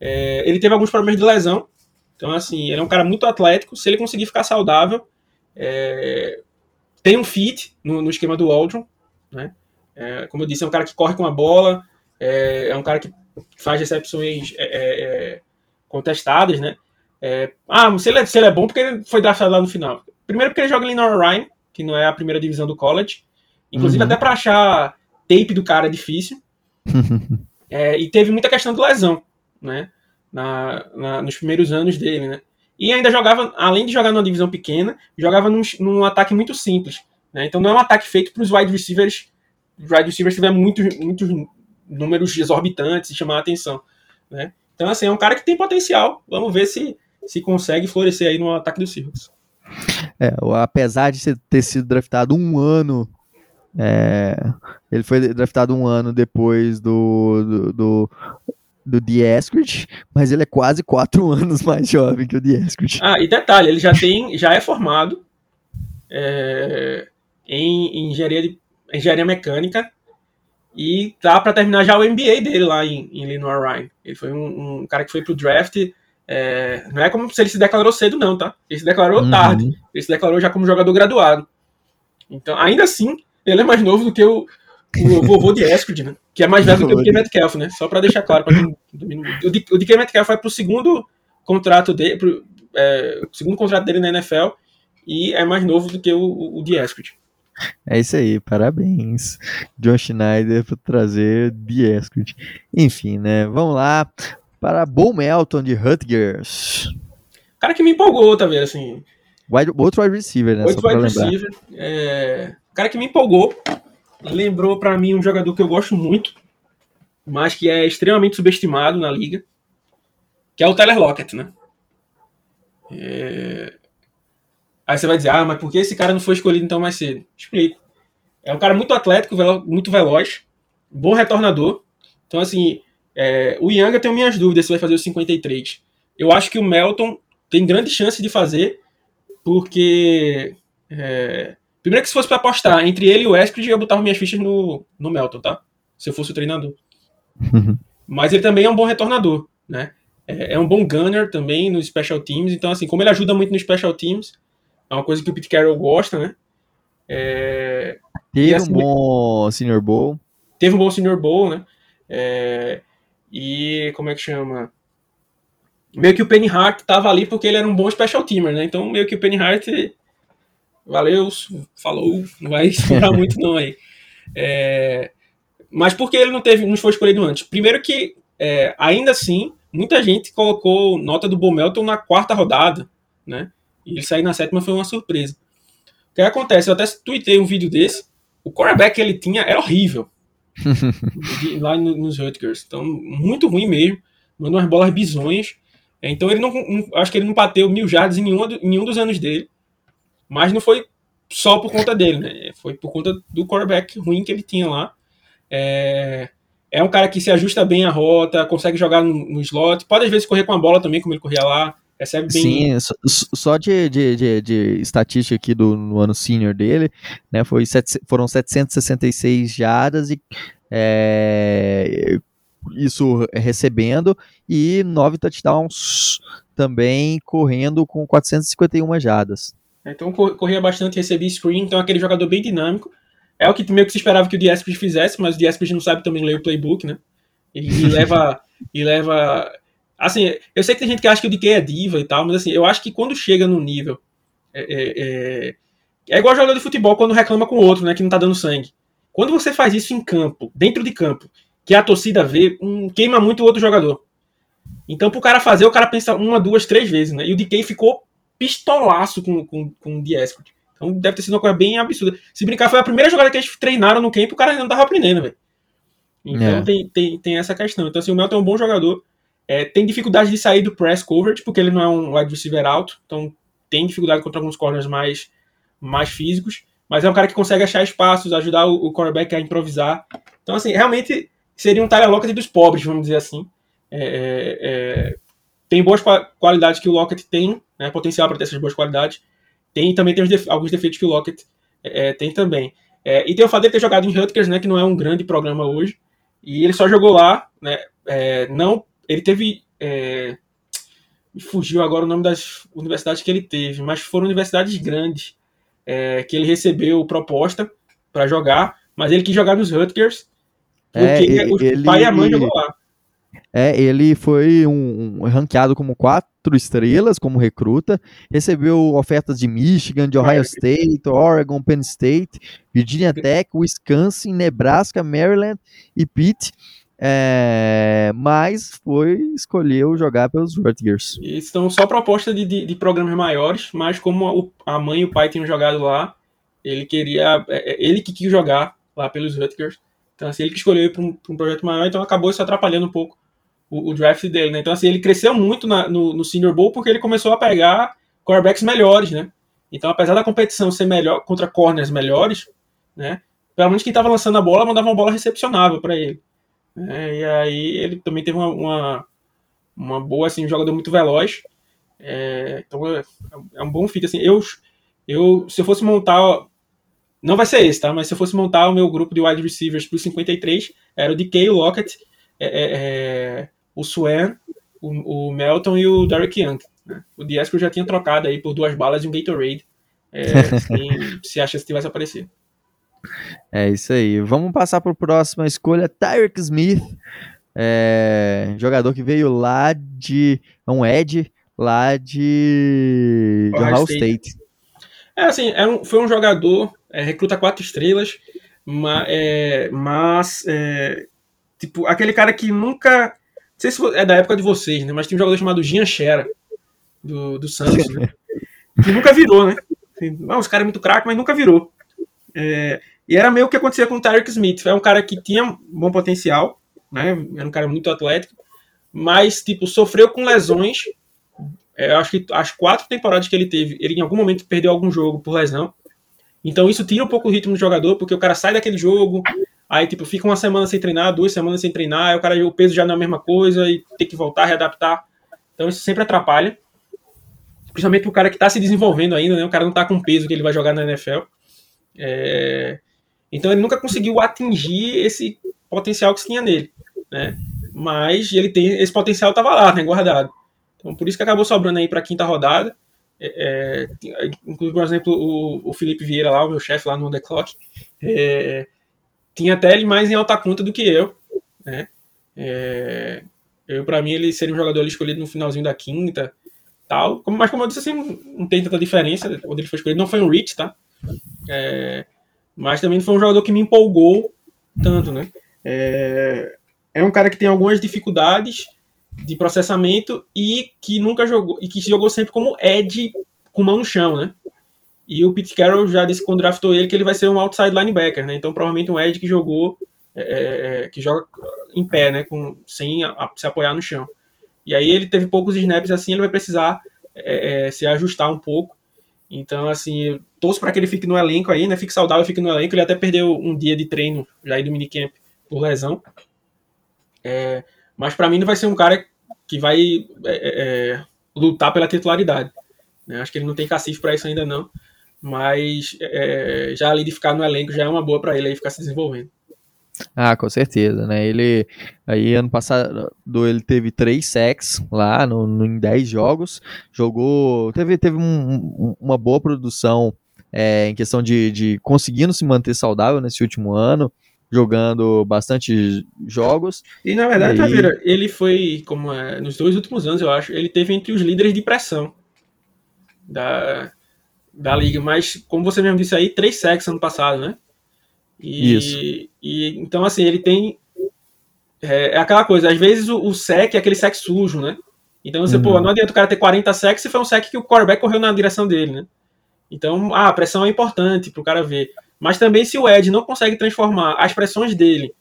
É, ele teve alguns problemas de lesão. Então, assim, ele é um cara muito atlético. Se ele conseguir ficar saudável, é, tem um fit no, no esquema do Aldron, né? É, como eu disse, é um cara que corre com a bola, é, é um cara que faz recepções é, é, é contestadas, né? É, ah, se ele, se ele é bom porque ele foi draftado lá no final. Primeiro porque ele joga ali no Ryan, que não é a primeira divisão do college. Inclusive, uhum. até para achar tape do cara é difícil. e teve muita questão de lesão, né? Na, na, nos primeiros anos dele, né? E ainda jogava, além de jogar numa divisão pequena, jogava num, num ataque muito simples. Né? Então não é um ataque feito para os wide receivers wide receivers tiver muitos, muitos números exorbitantes e chamar a atenção, né? Então, assim, é um cara que tem potencial. Vamos ver se, se consegue florescer aí no ataque do Seahawks. É, apesar de ter sido draftado um ano, é, ele foi draftado um ano depois do, do, do, do Dieskrit, mas ele é quase quatro anos mais jovem que o Dieskrit. Ah, e detalhe, ele já tem, já é formado é, em, em engenharia de engenharia mecânica e tá para terminar já o MBA dele lá em, em Ryan. Ele foi um, um, cara que foi pro draft. É, não é como se ele se declarou cedo, não, tá? Ele se declarou uhum. tarde. Ele se declarou já como jogador graduado. Então, ainda assim, ele é mais novo do que o, o vovô de Eskrid, né? Que é mais velho do que o DK Metcalf, né? Só para deixar claro. Pra quem, o DK Metcalf vai pro segundo contrato dele, pro, é, o segundo contrato dele na NFL e é mais novo do que o, o, o Dieskrit. É isso aí, parabéns, John Schneider, por trazer Dieskrit. Enfim, né? Vamos lá para Bo Melton de Rutgers. Cara que me empolgou, tá vendo? Assim, Wide, outro wide receiver, né? Outro wide receiver. É... Cara que me empolgou. Lembrou para mim um jogador que eu gosto muito, mas que é extremamente subestimado na liga, que é o Tyler Lockett, né? É... Aí você vai dizer, ah, mas por que esse cara não foi escolhido então mais cedo? Explico. É um cara muito atlético, velo muito veloz, bom retornador. Então, assim, é... o eu tenho minhas dúvidas se vai fazer o 53. Eu acho que o Melton tem grande chance de fazer, porque. É, primeiro que se fosse para apostar entre ele e o Eskridge, eu botava minhas fichas no, no Melton, tá? Se eu fosse o treinador. Mas ele também é um bom retornador, né? É, é, um bom gunner também nos special teams. Então, assim, como ele ajuda muito nos special teams, é uma coisa que o Pete Carroll gosta, né? É, teve assim, um bom Senior Bowl. Teve um bom Senior Bowl, né? É, e como é que chama? meio que o Penny Hart tava ali porque ele era um bom special teamer, né? Então meio que o Penny Hart valeu, falou, não vai explorar muito não aí. É, mas por que ele não teve, não foi escolhido antes? Primeiro que é, ainda assim muita gente colocou nota do Bomelton na quarta rodada, né? E ele sair na sétima foi uma surpresa. O que acontece? Eu até tuitei um vídeo desse. O quarterback que ele tinha era horrível. Lá nos Rutgers. Então, muito ruim mesmo. Mandou umas bolas bizonhas. Então ele não, acho que ele não bateu mil jardas em nenhum, em nenhum dos anos dele, mas não foi só por conta dele, né? Foi por conta do quarterback ruim que ele tinha lá. É, é um cara que se ajusta bem a rota, consegue jogar no, no slot, pode às vezes correr com a bola também, como ele corria lá. Recebe bem... Sim, só de, de, de, de, estatística aqui do no ano senior dele, né, foi sete, foram 766 jardas e é, isso recebendo, e nove touchdowns também correndo com 451 jardas. Então corria bastante, recebia screen, então aquele jogador bem dinâmico. É o que meio que se esperava que o Diasprid fizesse, mas o Diasprid não sabe também ler o playbook, né? E, e leva. e leva. Assim, eu sei que tem gente que acha que o DK é diva e tal, mas assim, eu acho que quando chega no nível. É, é, é, é igual jogador de futebol quando reclama com o outro, né? Que não tá dando sangue. Quando você faz isso em campo, dentro de campo, que a torcida vê, um, queima muito o outro jogador. Então, pro cara fazer, o cara pensa uma, duas, três vezes, né? E o DK ficou pistolaço com, com, com o Diesport. Então deve ter sido uma coisa bem absurda. Se brincar, foi a primeira jogada que eles treinaram no campo, o cara ainda não tava aprendendo, velho. Então é. tem, tem, tem essa questão. Então, assim, o Melton é um bom jogador. É, tem dificuldade de sair do press coverage, porque ele não é um wide receiver alto. Então tem dificuldade contra alguns corners mais, mais físicos. Mas é um cara que consegue achar espaços, ajudar o, o cornerback a improvisar. Então, assim, realmente seria um Tyler Lockett dos pobres, vamos dizer assim. É, é, é tem boas qualidades que o Lockett tem, né, potencial para ter essas boas qualidades. Tem também tem def alguns defeitos que o Lockett é, tem também. É, e tem o fato de ter jogado em Rutgers, né, que não é um grande programa hoje. E ele só jogou lá, né, não, ele teve fugiu agora o nome das universidades que ele teve, mas foram universidades grandes é, que ele recebeu proposta para jogar, mas ele quis jogar nos Rutgers porque é, o ele, pai e a mãe jogou lá. É, ele foi um, um, ranqueado como quatro estrelas como recruta, recebeu ofertas de Michigan, de Ohio State, Oregon, Penn State, Virginia Tech, Wisconsin, Nebraska, Maryland e Pitt. É, mas foi escolheu jogar pelos Rutgers. Estão só proposta de, de, de, programas maiores, mas como a mãe e o pai tinham jogado lá, ele queria, é, é, ele que quis jogar lá pelos Rutgers. Então, assim, ele que escolheu ir para um, um, projeto maior, então acabou se atrapalhando um pouco o, o draft dele, né? Então, assim, ele cresceu muito na, no, no Senior Bowl porque ele começou a pegar quarterbacks melhores, né? Então, apesar da competição ser melhor contra corners melhores, né? Pelo menos quem estava lançando a bola mandava uma bola recepcionável para ele. Né? E aí ele também teve uma, uma, uma boa, assim, um jogador muito veloz. É, então é, é, um bom fit. Assim, eu, eu, se eu fosse montar não vai ser esse, tá? Mas se eu fosse montar o meu grupo de wide receivers para 53, era o DK, o Lockett, é, é, é, o Swan, o, o, Melton e o Derek Young. Né? O Diesco eu já tinha trocado aí por duas balas e um Gatorade. É, assim, se acha que tivesse aparecido. É isso aí. Vamos passar para a próxima escolha, Tyreek Smith, é, jogador que veio lá de um Ed lá de, de Ohio State. State. É assim, é um, foi um jogador, é, recruta quatro estrelas, mas, é, mas é, tipo, aquele cara que nunca. Não sei se é da época de vocês, né? Mas tem um jogador chamado Gian Xera, do, do Santos, né? que nunca virou, né? Assim, não, os caras é muito craque, mas nunca virou. É, e era meio o que acontecia com o Tyreek Smith. É um cara que tinha bom potencial, né? Era um cara muito atlético, mas, tipo, sofreu com lesões. É, acho que as quatro temporadas que ele teve, ele em algum momento perdeu algum jogo por lesão. Então isso tira um pouco o ritmo do jogador, porque o cara sai daquele jogo, aí tipo, fica uma semana sem treinar, duas semanas sem treinar, aí o cara o peso já não é a mesma coisa e tem que voltar, readaptar. Então isso sempre atrapalha. Principalmente o cara que está se desenvolvendo ainda, né? O cara não está com peso que ele vai jogar na NFL. É... Então ele nunca conseguiu atingir esse potencial que se tinha nele, né? Mas ele tem esse potencial estava lá, né, guardado. Então por isso que acabou sobrando aí para a quinta rodada. É, é, inclusive, por exemplo, o, o Felipe Vieira lá, o meu chefe lá no The Clock, é, tinha até ele mais em alta conta do que eu, né? É, eu, para mim, ele seria um jogador escolhido no finalzinho da quinta, tal. Mas como eu disse, assim, não tem tanta diferença quando ele foi escolhido. Não foi um reach, tá? É, mas também foi um jogador que me empolgou tanto, né? É, é um cara que tem algumas dificuldades de processamento e que nunca jogou e que jogou sempre como Ed com mão no chão, né? E o Pete Carroll já disse quando draftou ele que ele vai ser um outside linebacker, né? Então provavelmente um Ed que jogou é, é que joga em pé, né? Com, sem a, se apoiar no chão. E aí ele teve poucos snaps assim, ele vai precisar é, é se ajustar um pouco então, assim, torço para que ele fique no elenco aí, né? Fique saudável, fique no elenco. Ele até perdeu um dia de treino já aí do minicamp por lesão. É, mas para mim não vai ser um cara que vai é, é, é lutar pela titularidade. Né? Acho que ele não tem cacife para isso ainda não. Mas é, já ali de ficar no elenco já é uma boa para ele aí ficar se desenvolvendo. Ah, com certeza, né? Ele aí ano passado ele teve três sacks lá no, no, em 10 jogos, jogou, teve, teve um, uma boa produção é, em questão de, de conseguindo se manter saudável nesse último ano, jogando bastante jogos. E na verdade, aí... ele foi, como é, nos dois últimos anos, eu acho, ele teve entre os líderes de pressão da, da liga, mas como você mesmo disse aí, três sacks ano passado, né? E, Isso. E, então, assim, ele tem. É, é aquela coisa, às vezes o, o, sec é aquele sec sujo, né? Então você, uhum. pô, não adianta o cara ter 40 secs se foi um sec que o quarterback correu na direção dele, né? Então, ah, a pressão é importante pro cara ver. Mas também se o Ed não consegue transformar as pressões dele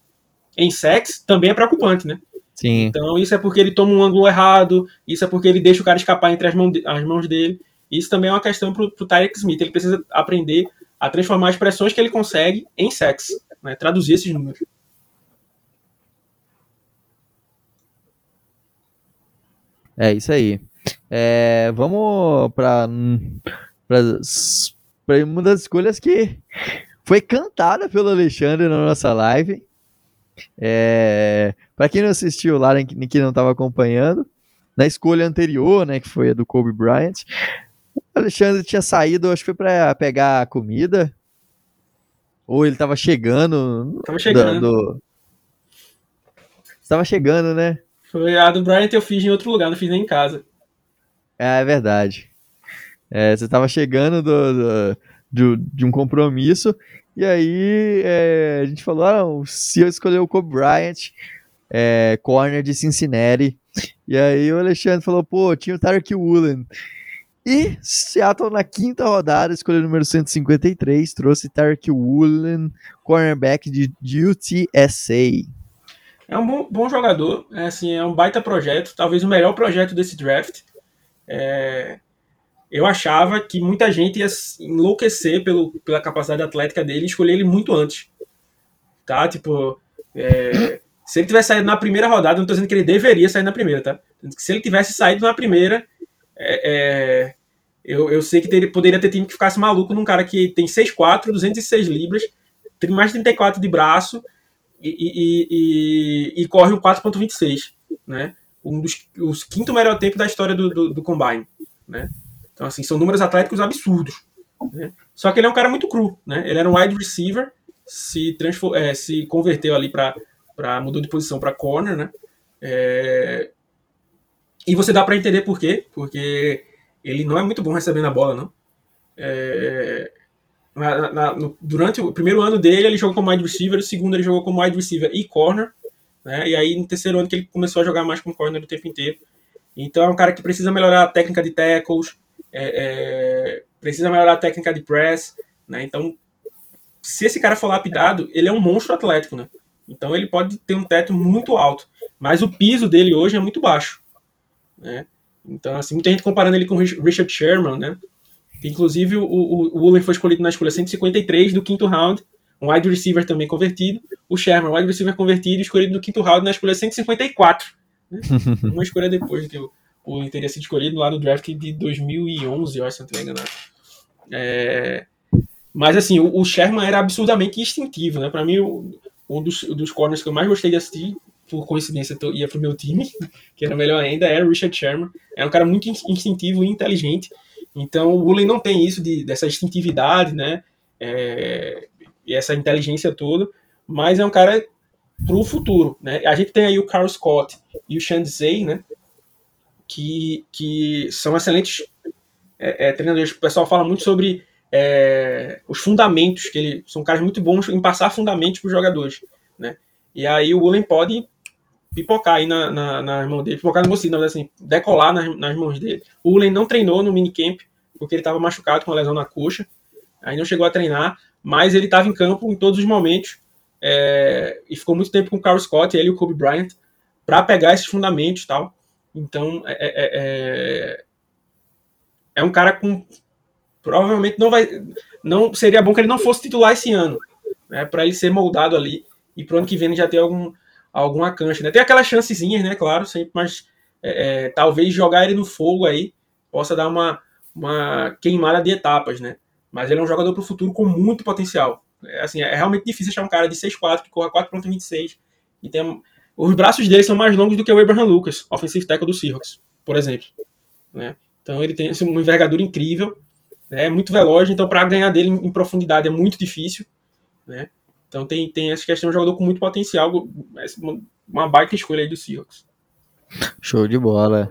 em sex, também é preocupante, né? Sim. Então isso é porque ele toma um ângulo errado, isso é porque ele deixa o cara escapar entre as, mãos, as mãos dele. Isso também é uma questão pro, pro Tyreek Smith. Ele precisa aprender a transformar as pressões que ele consegue em sex, né? traduzir esses números. É isso aí. É, vamos para uma das escolhas que foi cantada pelo Alexandre na nossa live. É, para quem não assistiu lá, nem que não estava acompanhando, na escolha anterior, né, que foi a do Kobe Bryant, Alexandre tinha saído, acho que foi para pegar comida. Ou ele tava chegando. Tava chegando. Do... Tava chegando, né? Foi a do Bryant eu fiz em outro lugar, não fiz nem em casa. É, é verdade. É, você tava chegando do, do, do, de um compromisso. E aí é, a gente falou: ah, se eu escolher o Kobe Bryant, é, corner de Cincinnati. E aí o Alexandre falou: pô, tinha o Tarek Woolen. E Seattle na quinta rodada, escolheu o número 153, trouxe Tarek Woolen, cornerback de, de UTSA. É um bom, bom, jogador, é, assim, é um baita projeto, talvez o melhor projeto desse draft. É, eu achava que muita gente ia enlouquecer pelo, pela capacidade atlética dele e escolher ele muito antes. Tá? Tipo, é, se ele tivesse saído na primeira rodada, não estou dizendo que ele deveria sair na primeira, tá? Se ele tivesse saído na primeira, é, é eu, eu sei que poderia ter time que ficasse maluco num cara que tem 6'4, 206 libras, tem mais de 34 de braço e, e, e, e corre um 4.26, né? Um dos os quinto melhor tempo da história do, do, do, Combine, né? Então, assim, são números atléticos absurdos. Né? Só que ele é um cara muito cru, né? Ele era um wide receiver, se, é, se converteu ali para mudou de posição para corner, né? É, e você dá para entender por quê, porque ele não é muito bom recebendo a bola, não. É, na, na, no, durante o primeiro ano dele, ele jogou como wide receiver, o segundo ele jogou como wide receiver e corner, né? E aí no terceiro ano que ele começou a jogar mais como corner o tempo inteiro. Então é um cara que precisa melhorar a técnica de tackles, é, é, precisa melhorar a técnica de press, né? Então, se esse cara for lapidado, ele é um monstro atlético, né? Então ele pode ter um teto muito alto, mas o piso dele hoje é muito baixo, né? Então, assim, muita gente comparando ele com o Richard Sherman, né? Inclusive, o, o, o foi escolhido na escolha 153 do quinto round, um wide receiver também convertido. O Sherman, wide receiver convertido, escolhido no quinto round na escolha 154. Né? Uma escolha depois que o, o teria sido escolhido lá no draft de 2011, eu acho, se não estou enganado. É... Mas, assim, o, o, Sherman era absurdamente instintivo, né? Para mim, um dos, dos corners que eu mais gostei de assistir, por coincidência, ia pro meu time, que era melhor ainda, era o Richard Sherman. Era um cara muito instintivo e inteligente. Então o Woolen não tem isso de, dessa instintividade, né? É, e essa inteligência toda, mas é um cara pro futuro, né? A gente tem aí o Carl Scott e o Shandzei, né? Que, que são excelentes é, é, treinadores. O pessoal fala muito sobre é, os fundamentos, que ele são caras muito bons em passar fundamentos para os jogadores, né? E aí o Woolen pode pipocar aí na, na, nas mãos dele, pipocar no mocinho, assim, decolar nas, nas mãos dele. O Ulen não treinou no minicamp, porque ele estava machucado com uma lesão na coxa, aí não chegou a treinar, mas ele estava em campo em todos os momentos, é, e ficou muito tempo com o Carl Scott, ele e o Kobe Bryant, para pegar esses fundamentos e tal. Então, é, é, é, é um cara com provavelmente não vai não seria bom que ele não fosse titular esse ano, né, para ele ser moldado ali e pro ano que vem já ter algum alguma cancha, né? Tem aquelas chancezinhas, né? Claro, sempre, mas é, é, talvez jogar ele no fogo aí possa dar uma, uma queimada de etapas, né? Mas ele é um jogador para o futuro com muito potencial. É, assim, é realmente difícil achar um cara de 6'4 que corra 4.26 e tem os braços dele são mais longos do que o Abraham Lucas, offensive tackle do Seahawks, por exemplo. Né? Então ele tem assim, uma envergadura incrível, né? é muito veloz, então para ganhar dele em profundidade é muito difícil. Né? Então tem, tem essa questão de um jogador com muito potencial, uma baita escolha aí do Seahawks. Show de bola.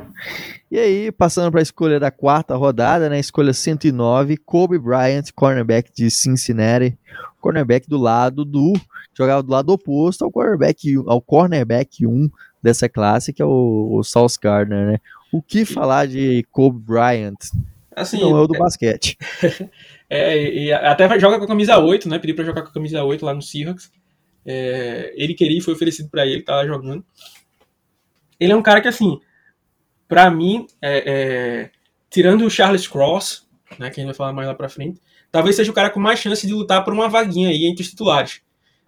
E aí, passando para a escolha da quarta rodada, né? Escolha 109, Kobe Bryant, cornerback de Cincinnati. Cornerback do lado do. Jogava do lado oposto ao cornerback, ao cornerback 1 dessa classe, que é o, o Sauce Gardner, né? O que falar de Kobe Bryant? Assim, não é o do é... basquete. É, e até joga com a camisa 8, né? Pediu pra jogar com a camisa 8 lá no Seahawks. É, ele queria e foi oferecido para ele, tá jogando. Ele é um cara que, assim, para mim, é, é, tirando o Charles Cross, né, que a gente vai falar mais lá pra frente, talvez seja o cara com mais chance de lutar por uma vaguinha aí entre os titulares.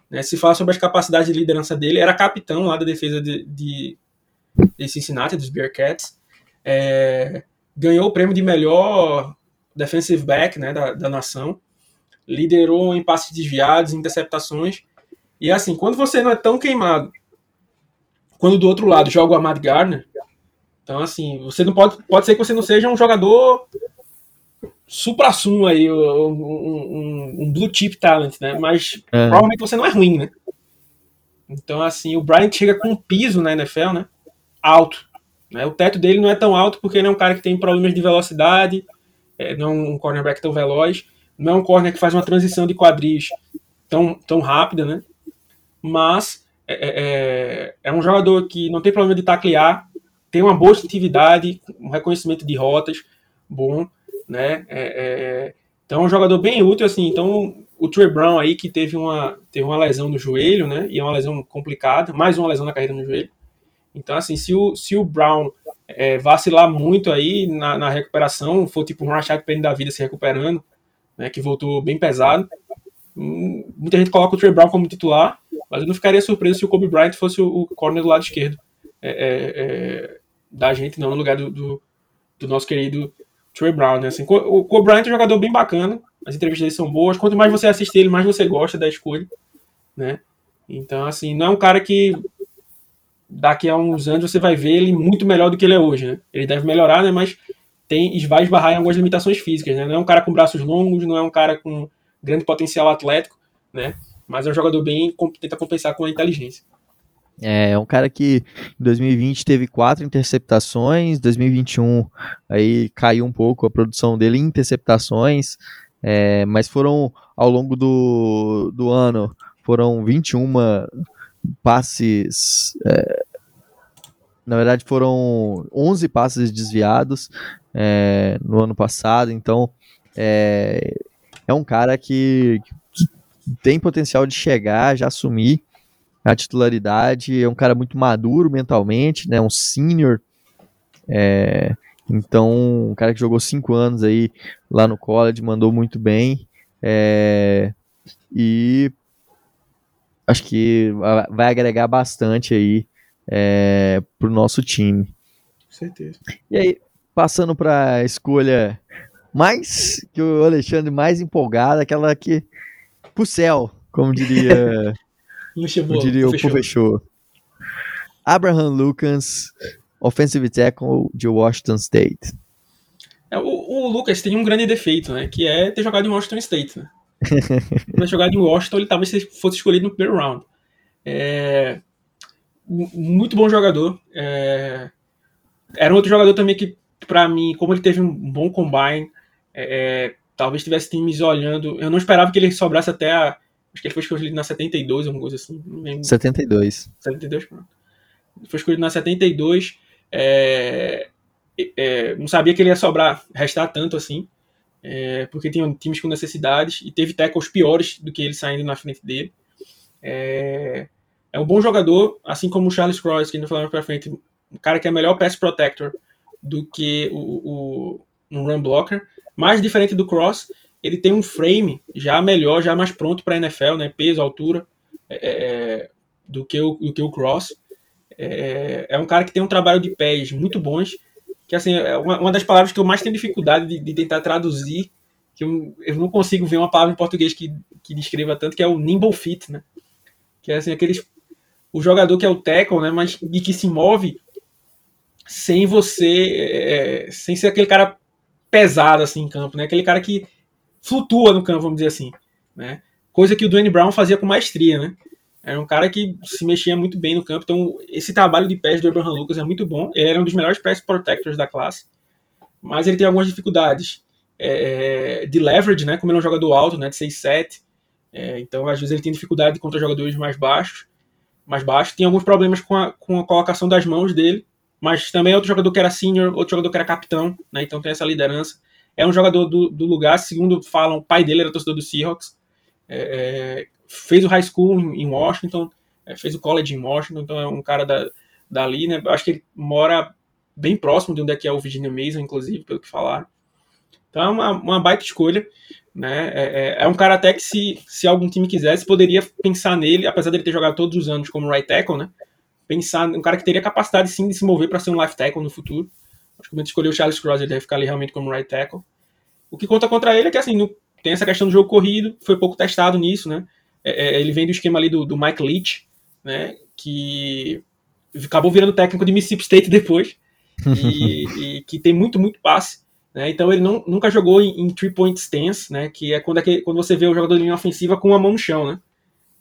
Né, se fala sobre as capacidades de liderança dele, era capitão lá da defesa de, de, de Cincinnati, dos Bearcats. É, ganhou o prêmio de melhor defensive back né, da, da nação, liderou em passes desviados, interceptações. E assim, quando você não é tão queimado, quando do outro lado joga o Ahmad Gardner, então assim, você não pode, pode ser que você não seja um jogador supra-sumo aí, um, um, um, blue chip talent, né? Mas é. provavelmente você não é ruim, né? Então assim, o Bryant chega com um piso na NFL, né? Alto. Né? O teto dele não é tão alto porque ele é um cara que tem problemas de velocidade, é, não é um cornerback tão veloz, não é um corner que faz uma transição de quadris tão, tão rápida, né? Mas é, é, é, é um jogador que não tem problema de taclear, tem uma boa atividade, um reconhecimento de rotas bom, né? É, é, então é um jogador bem útil, assim. Então o Trey Brown aí que teve uma, teve uma lesão no joelho, né? E é uma lesão complicada, mais uma lesão na carreira no joelho. Então, assim, se o, se o Brown é, vacilar muito aí na, na, recuperação, for tipo um Rashad Penny da vida se recuperando, né, que voltou bem pesado, hum, muita gente coloca o Trey Brown como titular, mas eu não ficaria surpreso se o Kobe Bryant fosse o, corner do lado esquerdo é, é, é da gente, não no lugar do, do, do nosso querido Trey Brown. Né? Assim, o Kobe Bryant é um jogador bem bacana, as entrevistas dele são boas, quanto mais você assiste ele, mais você gosta da escolha, né? Então, assim, não é um cara que daqui a uns anos você vai ver ele muito melhor do que ele é hoje, né? Ele deve melhorar, né? Mas tem vai esbarrar em algumas limitações físicas, né? Não é um cara com braços longos, não é um cara com grande potencial atlético, né? Mas é um jogador bem tenta compensar com a inteligência. É um cara que em 2020 teve quatro interceptações, 2021 aí caiu um pouco a produção dele em interceptações, é, mas foram ao longo do, do ano foram 21 passes, é, na verdade foram 11 passes desviados é, no ano passado, então é, é um cara que, que tem potencial de chegar, já assumir a titularidade, é um cara muito maduro mentalmente, né, um senior, é, então um cara que jogou cinco anos aí lá no college, mandou muito bem, é, e acho que vai agregar bastante aí é, pro nosso time. Com certeza. E aí, passando para a escolha mais que o Alexandre mais empolgado, aquela que pro céu, como diria como diria o professor. Abraham Lucas, offensive tackle de Washington State. É, o, o, Lucas tem um grande defeito, né? Que é ter jogado em Washington State. Né? Ter jogado em Washington, ele talvez fosse escolhido no primeiro round. É, muito bom jogador. É, era um outro jogador também que, para mim, como ele teve um bom combine, é, é talvez tivesse times olhando. Eu não esperava que ele sobrasse até a. Acho que ele foi escolhido na 72, alguma coisa assim. Não lembro. 72. 72, pronto. Foi escolhido na 72. É, é, não sabia que ele ia sobrar, restar tanto assim. É, porque tinham times com necessidades e teve tackles piores do que ele saindo na frente dele. É, é um bom jogador, assim como o Charles Cross, que ainda falamos pra frente, um cara que é melhor pass protector do que o, o um run blocker. Mais diferente do Cross, ele tem um frame já melhor, já mais pronto para NFL, né? Peso, altura, é, é, do, que o, do que o Cross. É, é, um cara que tem um trabalho de pés muito bons, que assim, é uma, uma das palavras que eu mais tenho dificuldade de, de tentar traduzir, que eu, eu, não consigo ver uma palavra em português que, que descreva tanto, que é o nimble fit, né? Que é assim, aqueles o jogador que é o tackle, né, mas e que se move sem você, é, sem ser aquele cara pesado assim em campo, né, aquele cara que flutua no campo, vamos dizer assim, né, coisa que o Dwayne Brown fazia com maestria, né, era um cara que se mexia muito bem no campo, então esse trabalho de pés do Abraham Lucas é muito bom, ele era um dos melhores pass protectors da classe, mas ele tem algumas dificuldades é, de leverage, né, como ele é um jogador alto, né, de 6'7", é, então às vezes ele tem dificuldade contra jogadores mais baixos, mais baixo. Tinha alguns problemas com a, com a colocação das mãos dele, mas também é outro jogador que era senior, outro jogador que era capitão, né? Então tem essa liderança. É um jogador do, do lugar, segundo falam, o pai dele era torcedor do Seahawks. É, é, fez o high school em, Washington, é, fez o college em Washington, então é um cara da, dali, né? Acho que ele mora bem próximo de onde é que é o Virginia Mason, inclusive, pelo que falaram. Então é uma, uma baita escolha. Né? É, é, é, um cara até que se, se algum time quisesse, poderia pensar nele, apesar dele ter jogado todos os anos como right tackle, né? Pensar um cara que teria capacidade sim de se mover para ser um left tackle no futuro. Acho que quando escolheu o Charles Cross, ele deve ficar ali realmente como right tackle. O que conta contra ele é que assim, no, tem essa questão do jogo corrido, foi pouco testado nisso, né? É, é ele vem do esquema ali do, do Mike Leach, né? Que acabou virando técnico de Mississippi State depois. e, e que tem muito, muito passe. Né? Então ele não, nunca jogou em, em three point stance, né? que é quando, é quando você vê o jogador de linha ofensiva com a mão no chão. Né?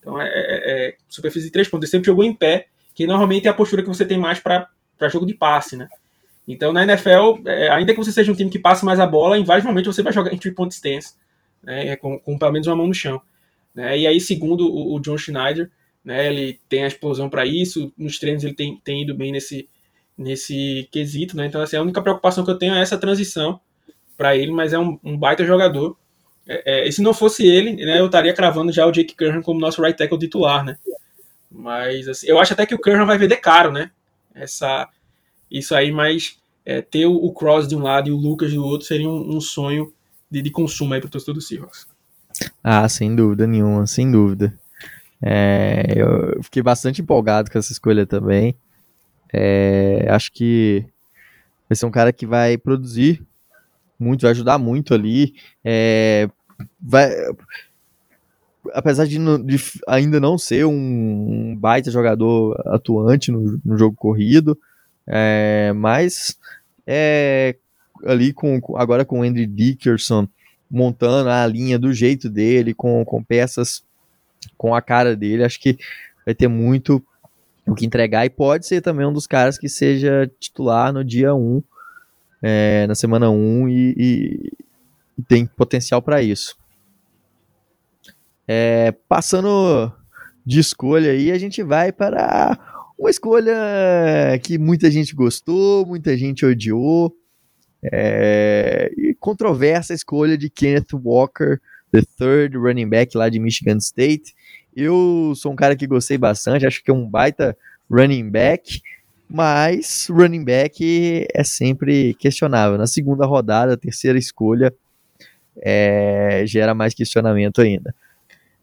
Então é, é, é superfície de três pontos. Ele sempre jogou em pé, que normalmente é a postura que você tem mais para jogo de passe. Né? Então na NFL, é, ainda que você seja um time que passe mais a bola, em vários momentos você vai jogar em three point stance, né? com, com pelo menos uma mão no chão. Né? E aí, segundo o, o John Schneider, né, ele tem a explosão para isso, nos treinos ele tem, tem ido bem nesse, nesse quesito, né? Então, assim, a única preocupação que eu tenho é essa transição para ele, mas é um, um baita jogador. É, é, e se não fosse ele, né, eu estaria cravando já o Jake Curran como nosso right tackle titular, né? Mas assim, eu acho até que o Curran vai vender caro, né? Essa, isso aí, mas é, ter o, o, Cross de um lado e o Lucas do outro seria um, um sonho de, de, consumo aí para o torcedor do Seahawks. Ah, sem dúvida nenhuma, sem dúvida. É, eu fiquei bastante empolgado com essa escolha também. É, acho que vai ser um cara que vai produzir muito, vai ajudar muito ali. É, vai, apesar de, de, ainda não ser um, um baita jogador atuante no, no jogo corrido, é, mas é, ali com agora com o Andy Dickerson montando a linha do jeito dele, com, com peças com a cara dele, acho que vai ter muito o que entregar e pode ser também um dos caras que seja titular no dia 1, é, na semana 1 e, e, e tem potencial para isso. É, passando de escolha aí, a gente vai para uma escolha que muita gente gostou, muita gente odiou. É, e controversa a escolha de Kenneth Walker, the third running back lá de Michigan State. Eu sou um cara que gostei bastante, acho que é um baita running back, mas running back é sempre questionável. Na segunda rodada, terceira escolha, é, gera mais questionamento ainda.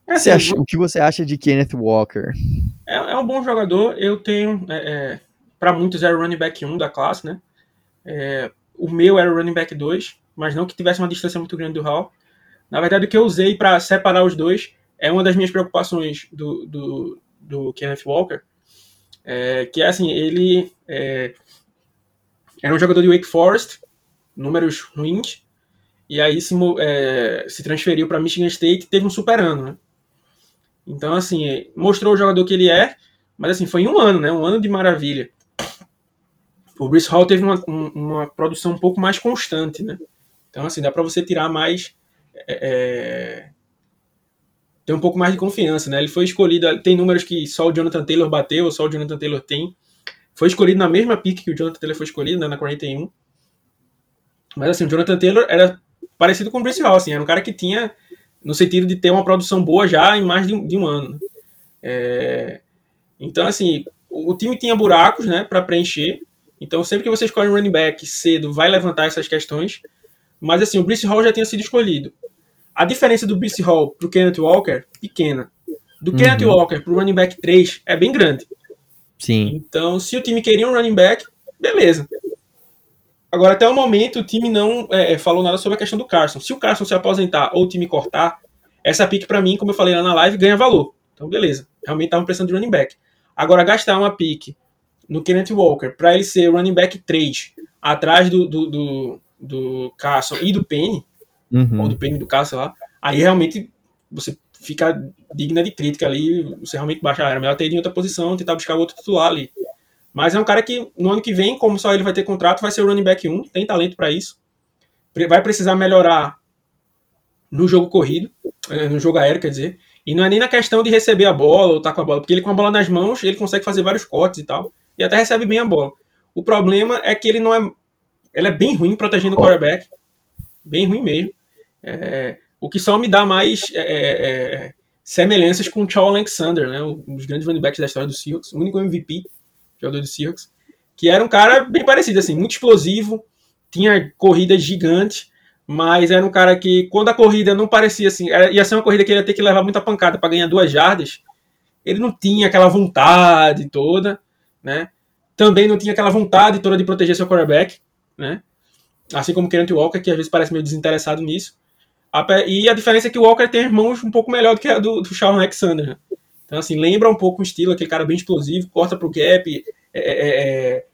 É assim, acha, o que você acha de Kenneth Walker? É, é um bom jogador. Eu tenho, é, é para muitos, era o running back 1 da classe, né? O meu era o running back 2, mas não que tivesse uma distância muito grande do Hall. Na verdade, o que eu usei para separar os dois é uma das minhas preocupações do, do, do Kenneth Walker, é, que é assim, ele é, era um jogador de Wake Forest, números ruins, e aí se, é, se transferiu para Michigan State e teve um super ano, né? Então, assim, mostrou o jogador que ele é, mas assim, foi um ano, né? Um ano de maravilha. O Bruce Hall teve uma, uma produção um pouco mais constante, né? Então, assim, dá para você tirar mais é, é tem um pouco mais de confiança, né? Ele foi escolhido, tem números que só o Jonathan Taylor bateu, só o Jonathan Taylor tem. Foi escolhido na mesma pick que o Jonathan Taylor foi escolhido, né, na 41. Mas assim, o Jonathan Taylor era parecido com o Bruce Hall, assim, era um cara que tinha, no sentido de ter uma produção boa já em mais de um, de um ano. É, então, assim, o time tinha buracos, né, para preencher. Então, sempre que você escolhe um running back cedo, vai levantar essas questões. Mas, assim, o Bruce Hall já tinha sido escolhido. A diferença do Bruce Hall pro Kenneth Walker, pequena. Do uhum. Kenneth Walker pro running back 3 é bem grande. Sim. Então, se o time queria um running back, beleza. Agora, até o momento, o time não é, é, falou nada sobre a questão do Carson. Se o Carson se aposentar ou o time cortar, essa pick para mim, como eu falei lá na live, ganha valor. Então, beleza. Realmente estavam precisando de running back. Agora, gastar uma pick no Kenneth Walker para ele ser running back 3, atrás do, do, do, do Carson e do Penny, uhum. ou do PN do sei lá, aí realmente você fica digna de crítica ali, você realmente baixa, era melhor ter ido em outra posição, tentar buscar outro titular ali. Mas é um cara que no ano que vem, como só ele vai ter contrato, vai ser o running back 1, tem talento para isso. Vai precisar melhorar no jogo corrido, eh, no jogo aéreo, quer dizer. E não é nem na questão de receber a bola ou estar tá com a bola, porque ele com a bola nas mãos, ele consegue fazer vários cortes e tal, e até recebe bem a bola. O problema é que ele não é. Ele é bem ruim protegendo o quarterback. Bem ruim mesmo. É, o que só me dá mais é, é, é semelhanças com o Charles Alexander, né, um dos grandes running backs da história do Seahawks, o único MVP jogador do Seahawks, que era um cara bem parecido, assim, muito explosivo, tinha corridas gigantes, mas era um cara que, quando a corrida não parecia assim, era, ia ser uma corrida que ele ia ter que levar muita pancada para ganhar duas jardas, ele não tinha aquela vontade toda, né? Também não tinha aquela vontade toda de proteger seu quarterback, né? Assim como o Kenneth Walker, que às vezes parece meio desinteressado nisso. E a diferença é que o Walker tem as mãos um pouco melhor do que a do, do Shawn Alexander. Né? Então, assim, lembra um pouco o estilo, aquele cara bem explosivo, corta pro gap. É, é, é,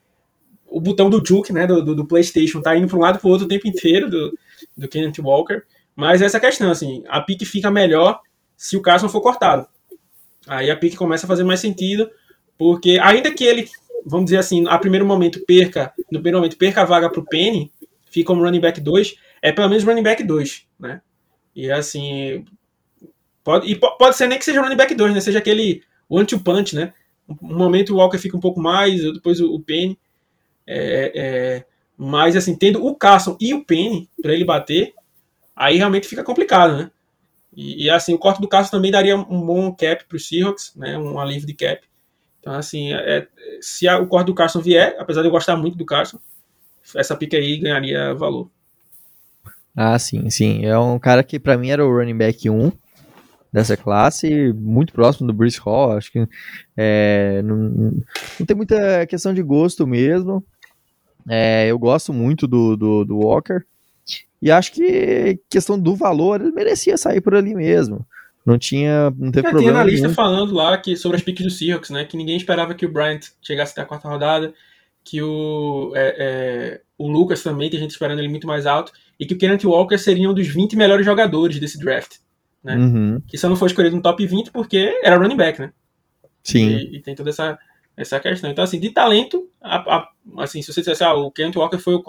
o botão do juke, né, do, do, do, PlayStation, tá indo para um lado pro outro o tempo inteiro do, do Kenneth Walker. Mas essa questão, assim, a pique fica melhor se o Carson for cortado. Aí a pique começa a fazer mais sentido, porque ainda que ele, vamos dizer assim, a primeiro momento perca, no primeiro momento perca a vaga pro Penny, fica como running back 2, é pelo menos running back 2, né? E assim, pode, e pode ser nem que seja running back 2, né? Seja aquele one-two punch, né? Um momento o Walker fica um pouco mais, depois o, o Penny. É, é, mas assim, tendo o Carson e o Penny para ele bater, aí realmente fica complicado, né? E, e, assim, o corte do Carson também daria um bom cap para os Seahawks, né? Um alívio de cap. Então, assim, é, se a, o corte do Carson vier, apesar de eu gostar muito do Carson, essa pica aí ganharia valor. Ah, sim, sim. É um cara que para mim era o running back 1 dessa classe, muito próximo do Bruce Hall. Acho que é, não, não, tem muita questão de gosto mesmo. É, eu gosto muito do, do, do, Walker. E acho que questão do valor, ele merecia sair por ali mesmo. Não tinha. Não teve problema. Tem analista falando lá que, sobre as piques do Seahawks, né? Que ninguém esperava que o Bryant chegasse até a quarta rodada. Que o, é, é, o Lucas também, tem gente esperando ele muito mais alto e que o Kenneth Walker seria um dos 20 melhores jogadores desse draft. Né? Uhum. Que só não foi escolhido no top 20 porque era running back, né? Sim. E, e, tem toda essa Essa questão. Então, assim, de talento, a, a, assim, se você dissesse, ah, o Kent Walker foi o,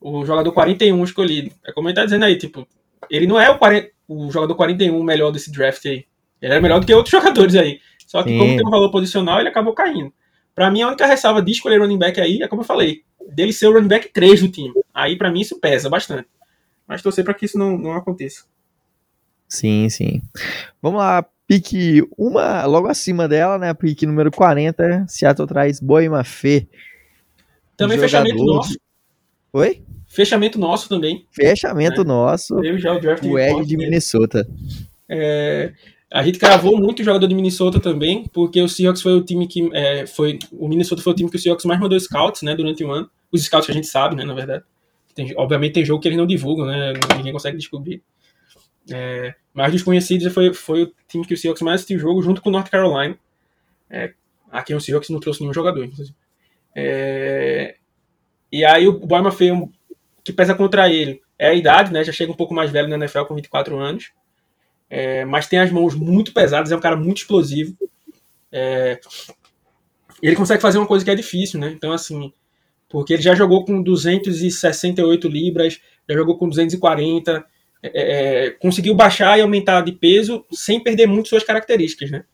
o jogador 41 escolhido. É como ele tá dizendo aí, tipo, ele não é o, 40, o jogador 41 melhor desse draft aí. Ele era melhor do que outros jogadores aí. Só que, Sim. como tem um valor posicional, ele acabou caindo. Para mim, a única ressalva de escolher running back aí é como eu falei, dele ser o running back 3 do time. Aí, para mim, isso pesa bastante. Mas torcer para que isso não, não aconteça. Sim, sim. Vamos lá, pique uma logo acima dela, né? Pique número 40, Seattle traz Boima Fê. Também fechamento nosso. Oi? Fechamento nosso também. Fechamento é. nosso. Eu já o draft o Ed de Minnesota. É, a gente cravou muito o jogador de Minnesota também, porque o Seahawks foi o time que é, foi o Minnesota foi o time que o Seahawks mais mandou scouts, né, durante o ano. Os scouts que a gente sabe, né, na verdade. Tem, obviamente tem jogo que eles não divulgam, né, ninguém consegue descobrir. É, mas desconhecidos foi, foi o time que o Seahawks mais assistiu jogo junto com o North Carolina. É, aqui o Seahawks não trouxe nenhum jogador, É, e aí o Boyma fez um, que pesa contra ele é a idade, né? Já chega um pouco mais velho na NFL com 24 anos. É, mas tem as mãos muito pesadas, é um cara muito explosivo. É, ele consegue fazer uma coisa que é difícil, né? Então, assim, porque ele já jogou com 268 libras, já jogou com 240, é, é, conseguiu baixar e aumentar de peso sem perder muito suas características, né?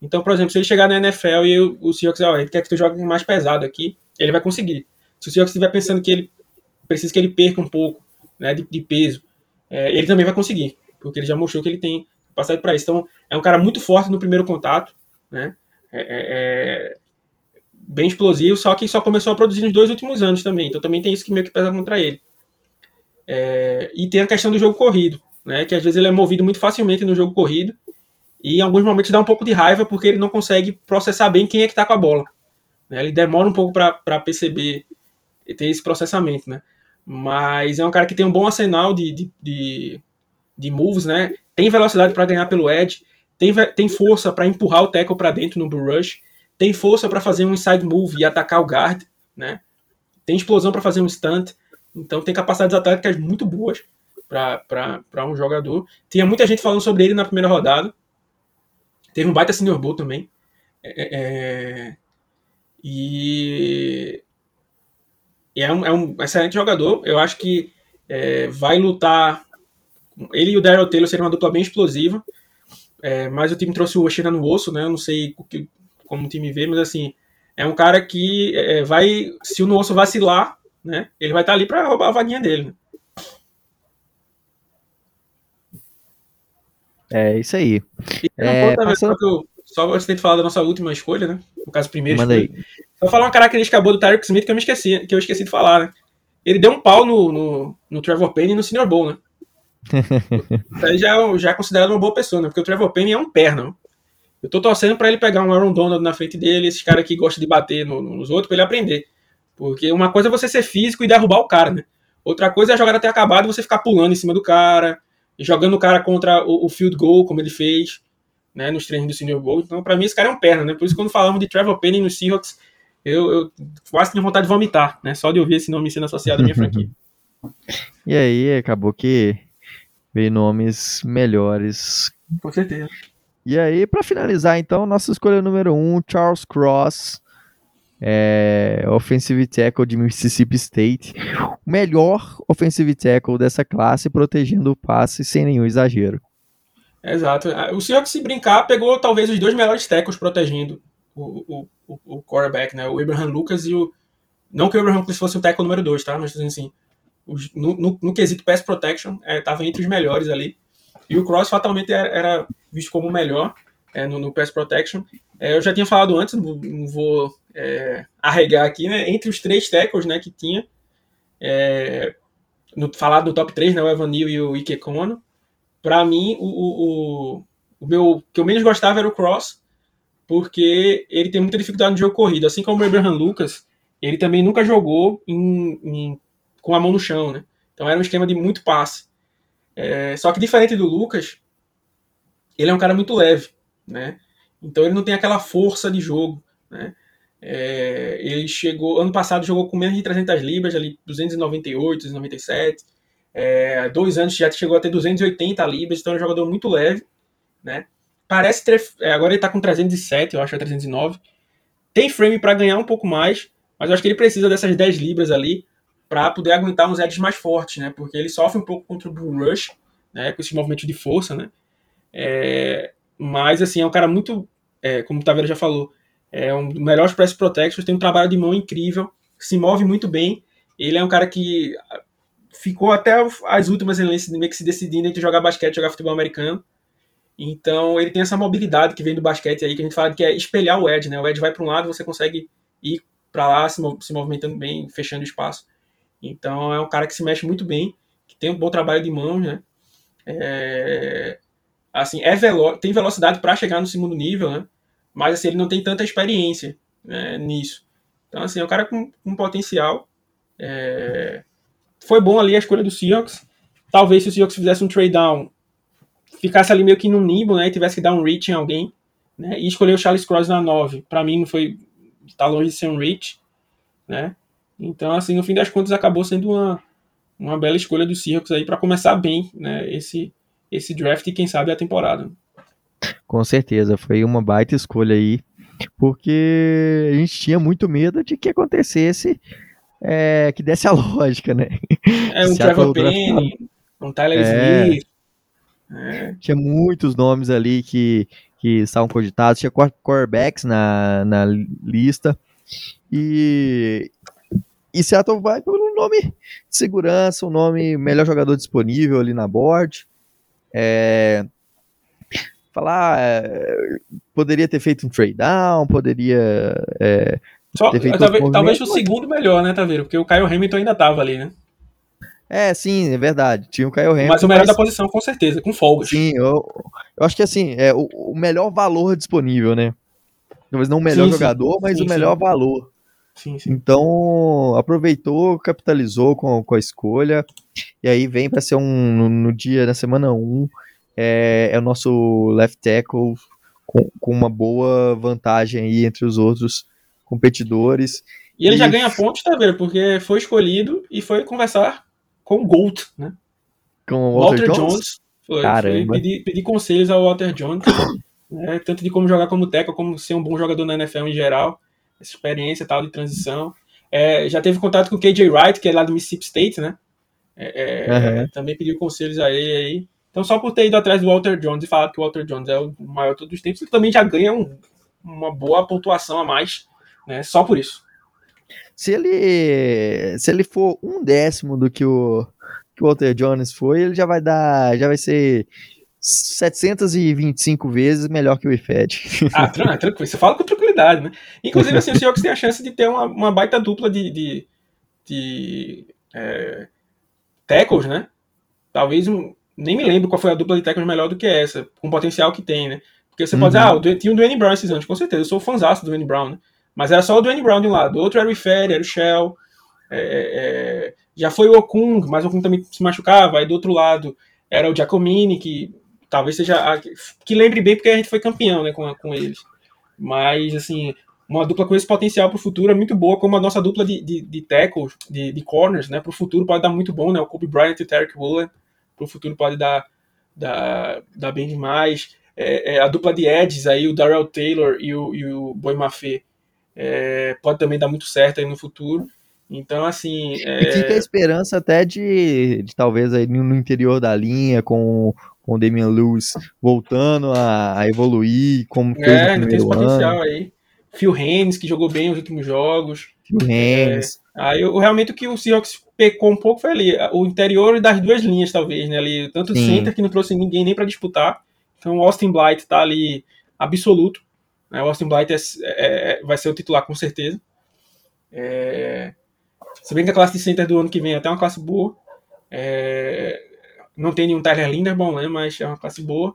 Então, por exemplo, se ele chegar na NFL e o, Seahawks ele quer que tu jogue mais pesado aqui, ele vai conseguir. Se o Seahawks estiver pensando que ele precisa que ele perca um pouco né, de, de peso, é, ele também vai conseguir porque ele já mostrou que ele tem capacidade para isso. Então, é um cara muito forte no primeiro contato, né? É, é, é, bem explosivo, só que só começou a produzir nos dois últimos anos também. Então, também tem isso que meio que pesa contra ele. É, e tem a questão do jogo corrido, né? Que às vezes ele é movido muito facilmente no jogo corrido e em alguns momentos dá um pouco de raiva porque ele não consegue processar bem quem é que está com a bola. Né? Ele demora um pouco para perceber e ter esse processamento, né? Mas é um cara que tem um bom arsenal de, de, de de moves, né? Tem velocidade para ganhar pelo edge, tem, tem força para empurrar o tackle para dentro no bull rush, tem força para fazer um inside move e atacar o guard, né? Tem explosão para fazer um stunt, então tem capacidades atléticas muito boas para um jogador. Tinha muita gente falando sobre ele na primeira rodada. Teve um baita senior bowl também. É, é, é e é um, é um excelente jogador. Eu acho que é, vai lutar ele e o Daryl Taylor seriam uma dupla bem explosiva. É, mas o time trouxe o Oshina no osso, né? Eu não sei que, como o time vê, mas assim, é um cara que é, vai. Se o Osso vacilar, né? Ele vai estar ali para roubar a vaguinha dele. Né? É isso aí. E, é, passando... eu, só antes de falar da nossa última escolha, né? No caso, primeiro. Manda aí. Só falar uma característica boa do Tyreek Smith que eu me esqueci, que eu esqueci de falar, né? Ele deu um pau no, no, no Trevor Payne e no Senior Bowl, né? Isso aí já, é já é considerado uma boa pessoa, né? Porque o Trevor Penny é um perna. Eu tô torcendo para ele pegar um Aaron Donald na frente dele, esses caras que gostam de bater no, nos outros, para ele aprender. Porque uma coisa é você ser físico e derrubar o cara, né? Outra coisa é a jogada ter acabado e você ficar pulando em cima do cara, jogando o cara contra o, o field goal, como ele fez, né, nos treinos do Senior Bowl. Então, para mim, esse cara é um perna, né? Por isso, quando falamos de Trevor Penny no Seahawks, eu, eu quase tinha vontade de vomitar, né? Só de ouvir esse nome sendo associado à minha franquia. E aí, acabou que veio nomes melhores. Com certeza. E aí, para finalizar, então, nossa escolha número um, Charles Cross, é, offensive tackle de Mississippi State, o melhor offensive tackle dessa classe, protegendo o passe sem nenhum exagero. Exato. O Seahawks, se brincar, pegou talvez os dois melhores tackles protegendo o, o, o, quarterback, né? O Abraham Lucas e o. Não que o Abraham Lucas fosse o tackle número dois, tá? Mas assim, no, no, no quesito pass protection, estava é, entre os melhores ali. E o Cross fatalmente era, era visto como o melhor é, no, no, pass protection. É, eu já tinha falado antes, não, não vou é, arregar aqui, né? Entre os três tackles né, que tinha, é, no, falar do top 3, né, o Evan Neal e o Ike Kono. Para mim, o, o, o meu que eu menos gostava era o Cross, porque ele tem muita dificuldade no jogo corrido. Assim como o Abraham Lucas, ele também nunca jogou em, em com a mão no chão, né? Então era um esquema de muito passe. É, só que diferente do Lucas, ele é um cara muito leve, né? Então ele não tem aquela força de jogo, né? É, ele chegou, ano passado jogou com menos de 300 libras, ali 298, 297. É, dois anos já chegou a ter 280 libras, então é um jogador muito leve, né? Parece ter, é, agora ele tá com 307, eu acho, é 309. tem frame para ganhar um pouco mais, mas eu acho que ele precisa dessas 10 libras ali para poder aguentar uns edges mais fortes, né? Porque ele sofre um pouco contra o Bull Rush, né? Com esse movimento de força, né? É, mas, assim, é um cara muito, é, como o Taveira já falou, é um dos melhores press protections, tem um trabalho de mão incrível, se move muito bem. Ele é um cara que ficou até as últimas eleições meio que se decidindo entre jogar basquete e jogar futebol americano. Então ele tem essa mobilidade que vem do basquete aí, que a gente fala que é espelhar o edge, né? O edge vai para um lado, você consegue ir para lá se, se movimentando bem, fechando espaço. Então é um cara que se mexe muito bem, que tem um bom trabalho de mãos, né? É, assim, é velo tem velocidade para chegar no segundo nível, né? Mas assim, ele não tem tanta experiência né, nisso. Então, assim, é um cara com, com potencial. É, foi bom ali a escolha do Seahawks. Talvez se o Seahawks fizesse um trade down, ficasse ali meio que no nimbo, né? E tivesse que dar um reach em alguém, né? E escolher o Charles Cross na 9. Para mim não foi tá longe de ser um reach, né? Então, assim, no fim das contas acabou sendo uma, uma bela escolha do Seahawks aí para começar bem, né, esse esse draft e quem sabe a temporada. Com certeza, foi uma baita escolha aí, porque a gente tinha muito medo de que acontecesse é, que desse a lógica, né? É, um Trevor Penny, um Tyler é, Smith. É. Tinha muitos nomes ali que, que estavam cogitados, tinha quarterbacks na, na lista. E, e Seattle vai pelo nome de segurança, o nome melhor jogador disponível ali na board. É, falar, é, poderia ter feito um trade down, poderia é, só, talvez, talvez o segundo melhor, né, Taveiro? Porque o Kyle Hamilton ainda tava ali, né? É, sim, é verdade. Tinha o Kyle Hamilton. Mas o melhor mas... da posição, com certeza, com folgas. Sim, eu, eu acho que assim, é o, o melhor valor disponível, né? Talvez não o melhor sim, jogador, sim. mas sim, o melhor valor. Sim, sim. Então, aproveitou, capitalizou com, com a escolha. E aí vem para ser um. No, no, dia, na semana 1, um, é, é o nosso left tackle com, com uma boa vantagem aí entre os outros competidores. E ele e... já ganha pontos, tá vendo? Porque foi escolhido e foi conversar com o Gold, né? Com o Walter, Walter Jones? Jones foi, Caramba. foi pedir, pedir, conselhos ao Walter Jones, né? tanto de como jogar como teco, como ser um bom jogador na NFL em geral, essa experiência tal de transição. É, já teve contato com o KJ Wright, que é lá do Mississippi State, né? É, uhum. Também pediu conselhos a ele aí. Então, só por ter ido atrás do Walter Jones e falar que o Walter Jones é o maior de todos os tempos, ele também já ganha um, uma boa pontuação a mais né? Só por isso. Se ele, se ele for um décimo do que o, que o Walter Jones foi, ele já vai dar, já vai ser 725 vezes melhor que o IFED. Ah, tranquilo, você fala com tranquilidade, né? Inclusive, assim, o Seahawks tem a chance de ter uma, uma baita dupla de, de, de é, tackles, né? Talvez, nem me lembro qual foi a dupla de tackles melhor do que essa, com o potencial que tem, né? Porque você uhum. pode dizer, ah, tinha o Dwayne Brown esses anos, com certeza, eu sou fãzão do Dwayne Brown, né? Mas era só o Dwayne Brown de um lado. O outro era o Ifere, era o Shell. É, é, já foi o Okung, mas o Okung também se machucava. Aí do outro lado era o Giacomini, que talvez seja. que lembre bem, porque a gente foi campeão né, com, com eles. Mas, assim, uma dupla com esse potencial para o futuro é muito boa, como a nossa dupla de, de, de tackles, de, de corners, né? Para o futuro pode dar muito bom, né? O Kobe Bryant e o Tarek Woolen. Para o futuro pode dar, dar, dar bem demais. É, é, a dupla de edges aí, o Darrell Taylor e o, e o Boy Maffei é, pode também dar muito certo aí no futuro. Então, assim. É... Fica a esperança até de, de talvez aí no interior da linha, com, com o Damian Lewis voltando a, a evoluir, como fez é, no tem esse potencial aí. Phil Haynes, que jogou bem os últimos jogos. Phil Haynes. É, aí, eu, realmente, o que o Seahawks pecou um pouco foi ali, o interior das duas linhas, talvez, né? Ali, tanto o center, que não trouxe ninguém nem para disputar. Então, o Austin Blight tá ali absoluto. Né? O Austin Blight é, é, vai ser o titular com certeza. É, se bem que a classe de center do ano que vem é até uma classe boa. É, não tem nenhum Tyler Linderbaum, né? Mas é uma classe boa.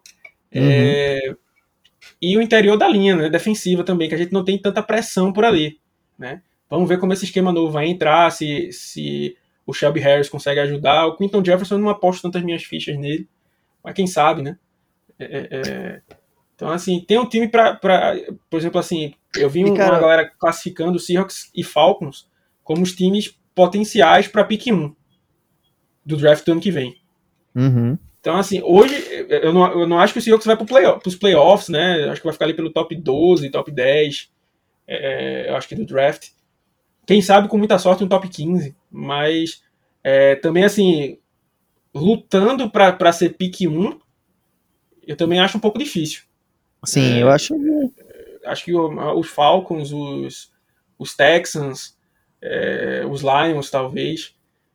É, uhum. e o interior da linha, né? Defensiva também, que a gente não tem tanta pressão por ali, né? Vamos ver como esse esquema novo vai entrar, se, se o Shelby Harris consegue ajudar. O Quinton Jefferson não aposto tantas minhas fichas nele, mas quem sabe, né? É, é, é então, assim, tem um time para. Por exemplo, assim, eu vi cara... uma galera classificando Seahawks e Falcons como os times potenciais para pick 1 do draft do ano que vem. Uhum. Então, assim, hoje eu não, eu não acho que o Seahawks vai para play, os playoffs, né? Acho que vai ficar ali pelo top 12, top 10. é, eu acho que do draft. Quem sabe com muita sorte um top 15, mas é, também assim, lutando para ser pick 1, eu também acho um pouco difícil. Sim, é, eu acho. Acho que os Falcons, os, os Texans, é, os Lions, talvez,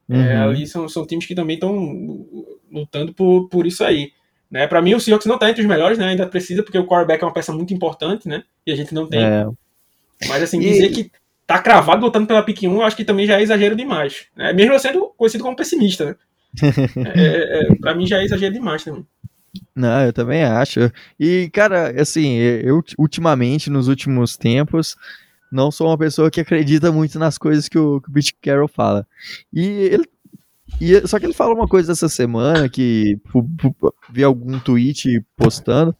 é, uhum. ali são, são times que também estão lutando por, por isso aí. Né? Para mim, o Seahawks não está entre os melhores, né? ainda precisa, porque o quarterback é uma peça muito importante, né? E a gente não tem. É. Mas assim, e... dizer que tá cravado lutando pela pick 1, eu acho que também já é exagero demais. Né? Mesmo eu sendo conhecido como pessimista, né? é, é, pra mim já é exagero demais também. Não, eu também acho. E, cara, assim, eu ultimamente, nos últimos tempos, não sou uma pessoa que acredita muito nas coisas que o, que o Carroll fala. E ele. E, só que ele fala uma coisa essa semana que vi algum tweet postando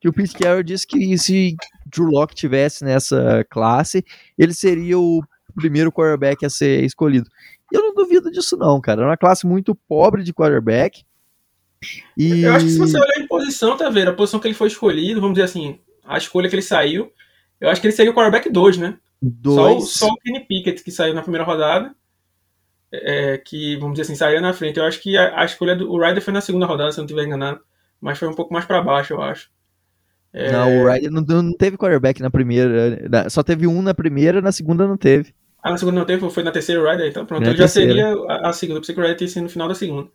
que o Pete Carroll disse que se Drew Locke tivesse nessa classe, ele seria o primeiro quarterback a ser escolhido. E eu não duvido disso não, cara. É uma classe muito pobre de quarterback. E... Eu acho que se você olhar em posição, tá vendo? A posição que ele foi escolhido, vamos dizer assim, a escolha que ele saiu, eu acho que ele seria o quarterback 2, né? Dois. Só, só o Kenny Pickett que saiu na primeira rodada. É, que, vamos dizer assim, saiu na frente. Eu acho que a, a escolha do o Ryder foi na segunda rodada, se eu não estiver enganado. Mas foi um pouco mais para baixo, eu acho. É... Não, o Ryder não, não, teve quarterback na primeira. Só teve um na primeira, na segunda não teve. Ah, na segunda não teve? Foi na terceira o Ryder? Então pronto, ele já seria a, a segunda. Eu pensei que o Ryder teria sido no final da segunda.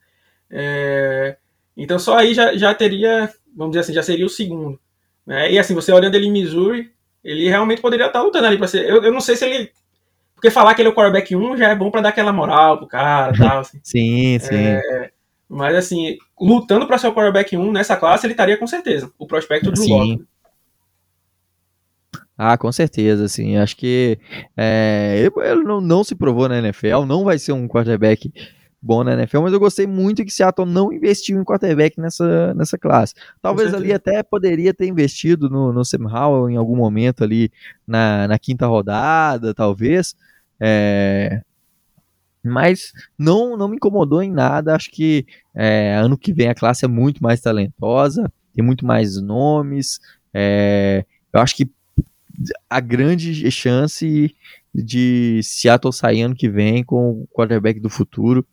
É... Então só aí já, já teria, vamos dizer assim, já seria o segundo. Né? E assim, você olhando ele em Missouri, ele realmente poderia estar lutando ali para ser. Eu, eu não sei se ele. Porque falar que ele é o quarterback 1 já é bom para dar aquela moral pro cara e tal. Assim. sim, sim. É, mas assim, lutando para ser o quarterback 1 nessa classe, ele estaria com certeza. O prospecto do Locke. Ah, com certeza, assim. Acho que é, ele não, não se provou na NFL, não vai ser um quarterback bom na NFL, mas eu gostei muito que Seattle não investiu em quarterback nessa, nessa classe. Talvez ali até poderia ter investido no, no Sam Howell em algum momento ali na, na quinta rodada, talvez. É, mas não, não me incomodou em nada. Acho que é, ano que vem a classe é muito mais talentosa, tem muito mais nomes. É, eu acho que a grande chance de Seattle sair ano que vem com o quarterback do futuro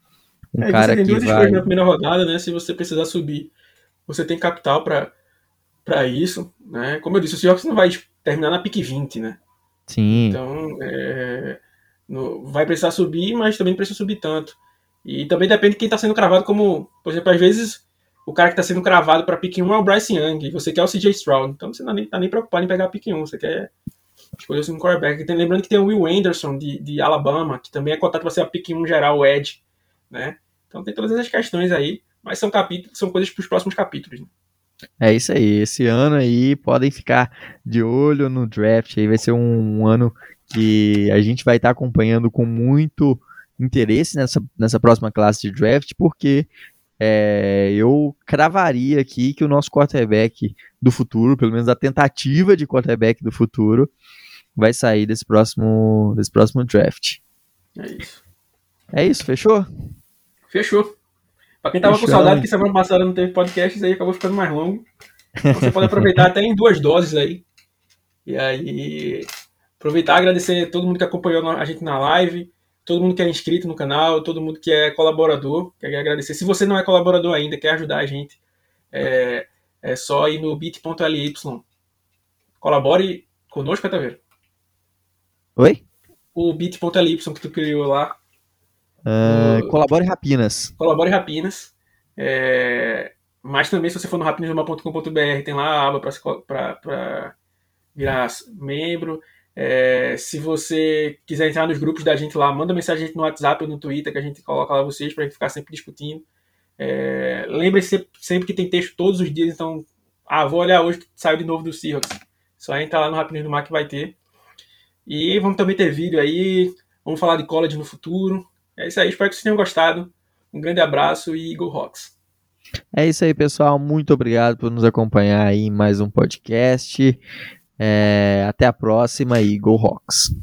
um é, cara você tem duas vai... na primeira rodada, né? Se você precisar subir, você tem capital para isso, né? Como eu disse, o Seahawks não vai terminar na pique 20, né? Sim. Então, é, no, vai precisar subir, mas também não precisa subir tanto. E também depende de quem está sendo cravado como, por exemplo, às vezes o cara que está sendo cravado para pique 1 é o Bryce Young, e você quer o CJ Stroud, então você não está nem, tá nem preocupado em pegar a pique 1, você quer escolher um quarterback. Lembrando que tem o Will Anderson, de, de Alabama, que também é cotado para ser a pique 1 geral, o Edge, né? Então tem todas essas questões aí, mas são capítulos, são coisas para os próximos capítulos. Né? É isso aí. Esse ano aí podem ficar de olho no draft. Aí vai ser um, um ano que a gente vai estar tá acompanhando com muito interesse nessa, nessa próxima classe de draft, porque é, eu cravaria aqui que o nosso quarterback do futuro, pelo menos a tentativa de quarterback do futuro, vai sair desse próximo, desse próximo draft. É isso. É isso, fechou? Fechou. Pra quem tava Fechou. com saudade que semana passada não teve podcast, aí acabou ficando mais longo. Então você pode aproveitar até em duas doses aí. E aí, aproveitar e agradecer a todo mundo que acompanhou a gente na live, todo mundo que é inscrito no canal, todo mundo que é colaborador. Quero agradecer. Se você não é colaborador ainda, quer ajudar a gente, é, é só ir no bit.ly. Colabore conosco, Cataveiro. Oi? O bit.ly que tu criou lá. Uh, colabore Rapinas. Colabore Rapinas. É, mas também, se você for no rapinasnuma.com.br, tem lá a aba para virar membro. É, se você quiser entrar nos grupos da gente lá, manda mensagem no WhatsApp ou no Twitter que a gente coloca lá vocês para ficar sempre discutindo. É, Lembre-se sempre que tem texto todos os dias, então, ah, vou olhar hoje que saiu de novo do Seahawks. Só entra lá no Rapinas do Mar que vai ter. E vamos também ter vídeo aí, vamos falar de college no futuro. É isso aí, espero que vocês tenham gostado. Um grande abraço e Go Rocks. É isso aí, pessoal. Muito obrigado por nos acompanhar aí em mais um podcast. É, até a próxima e Go Rocks.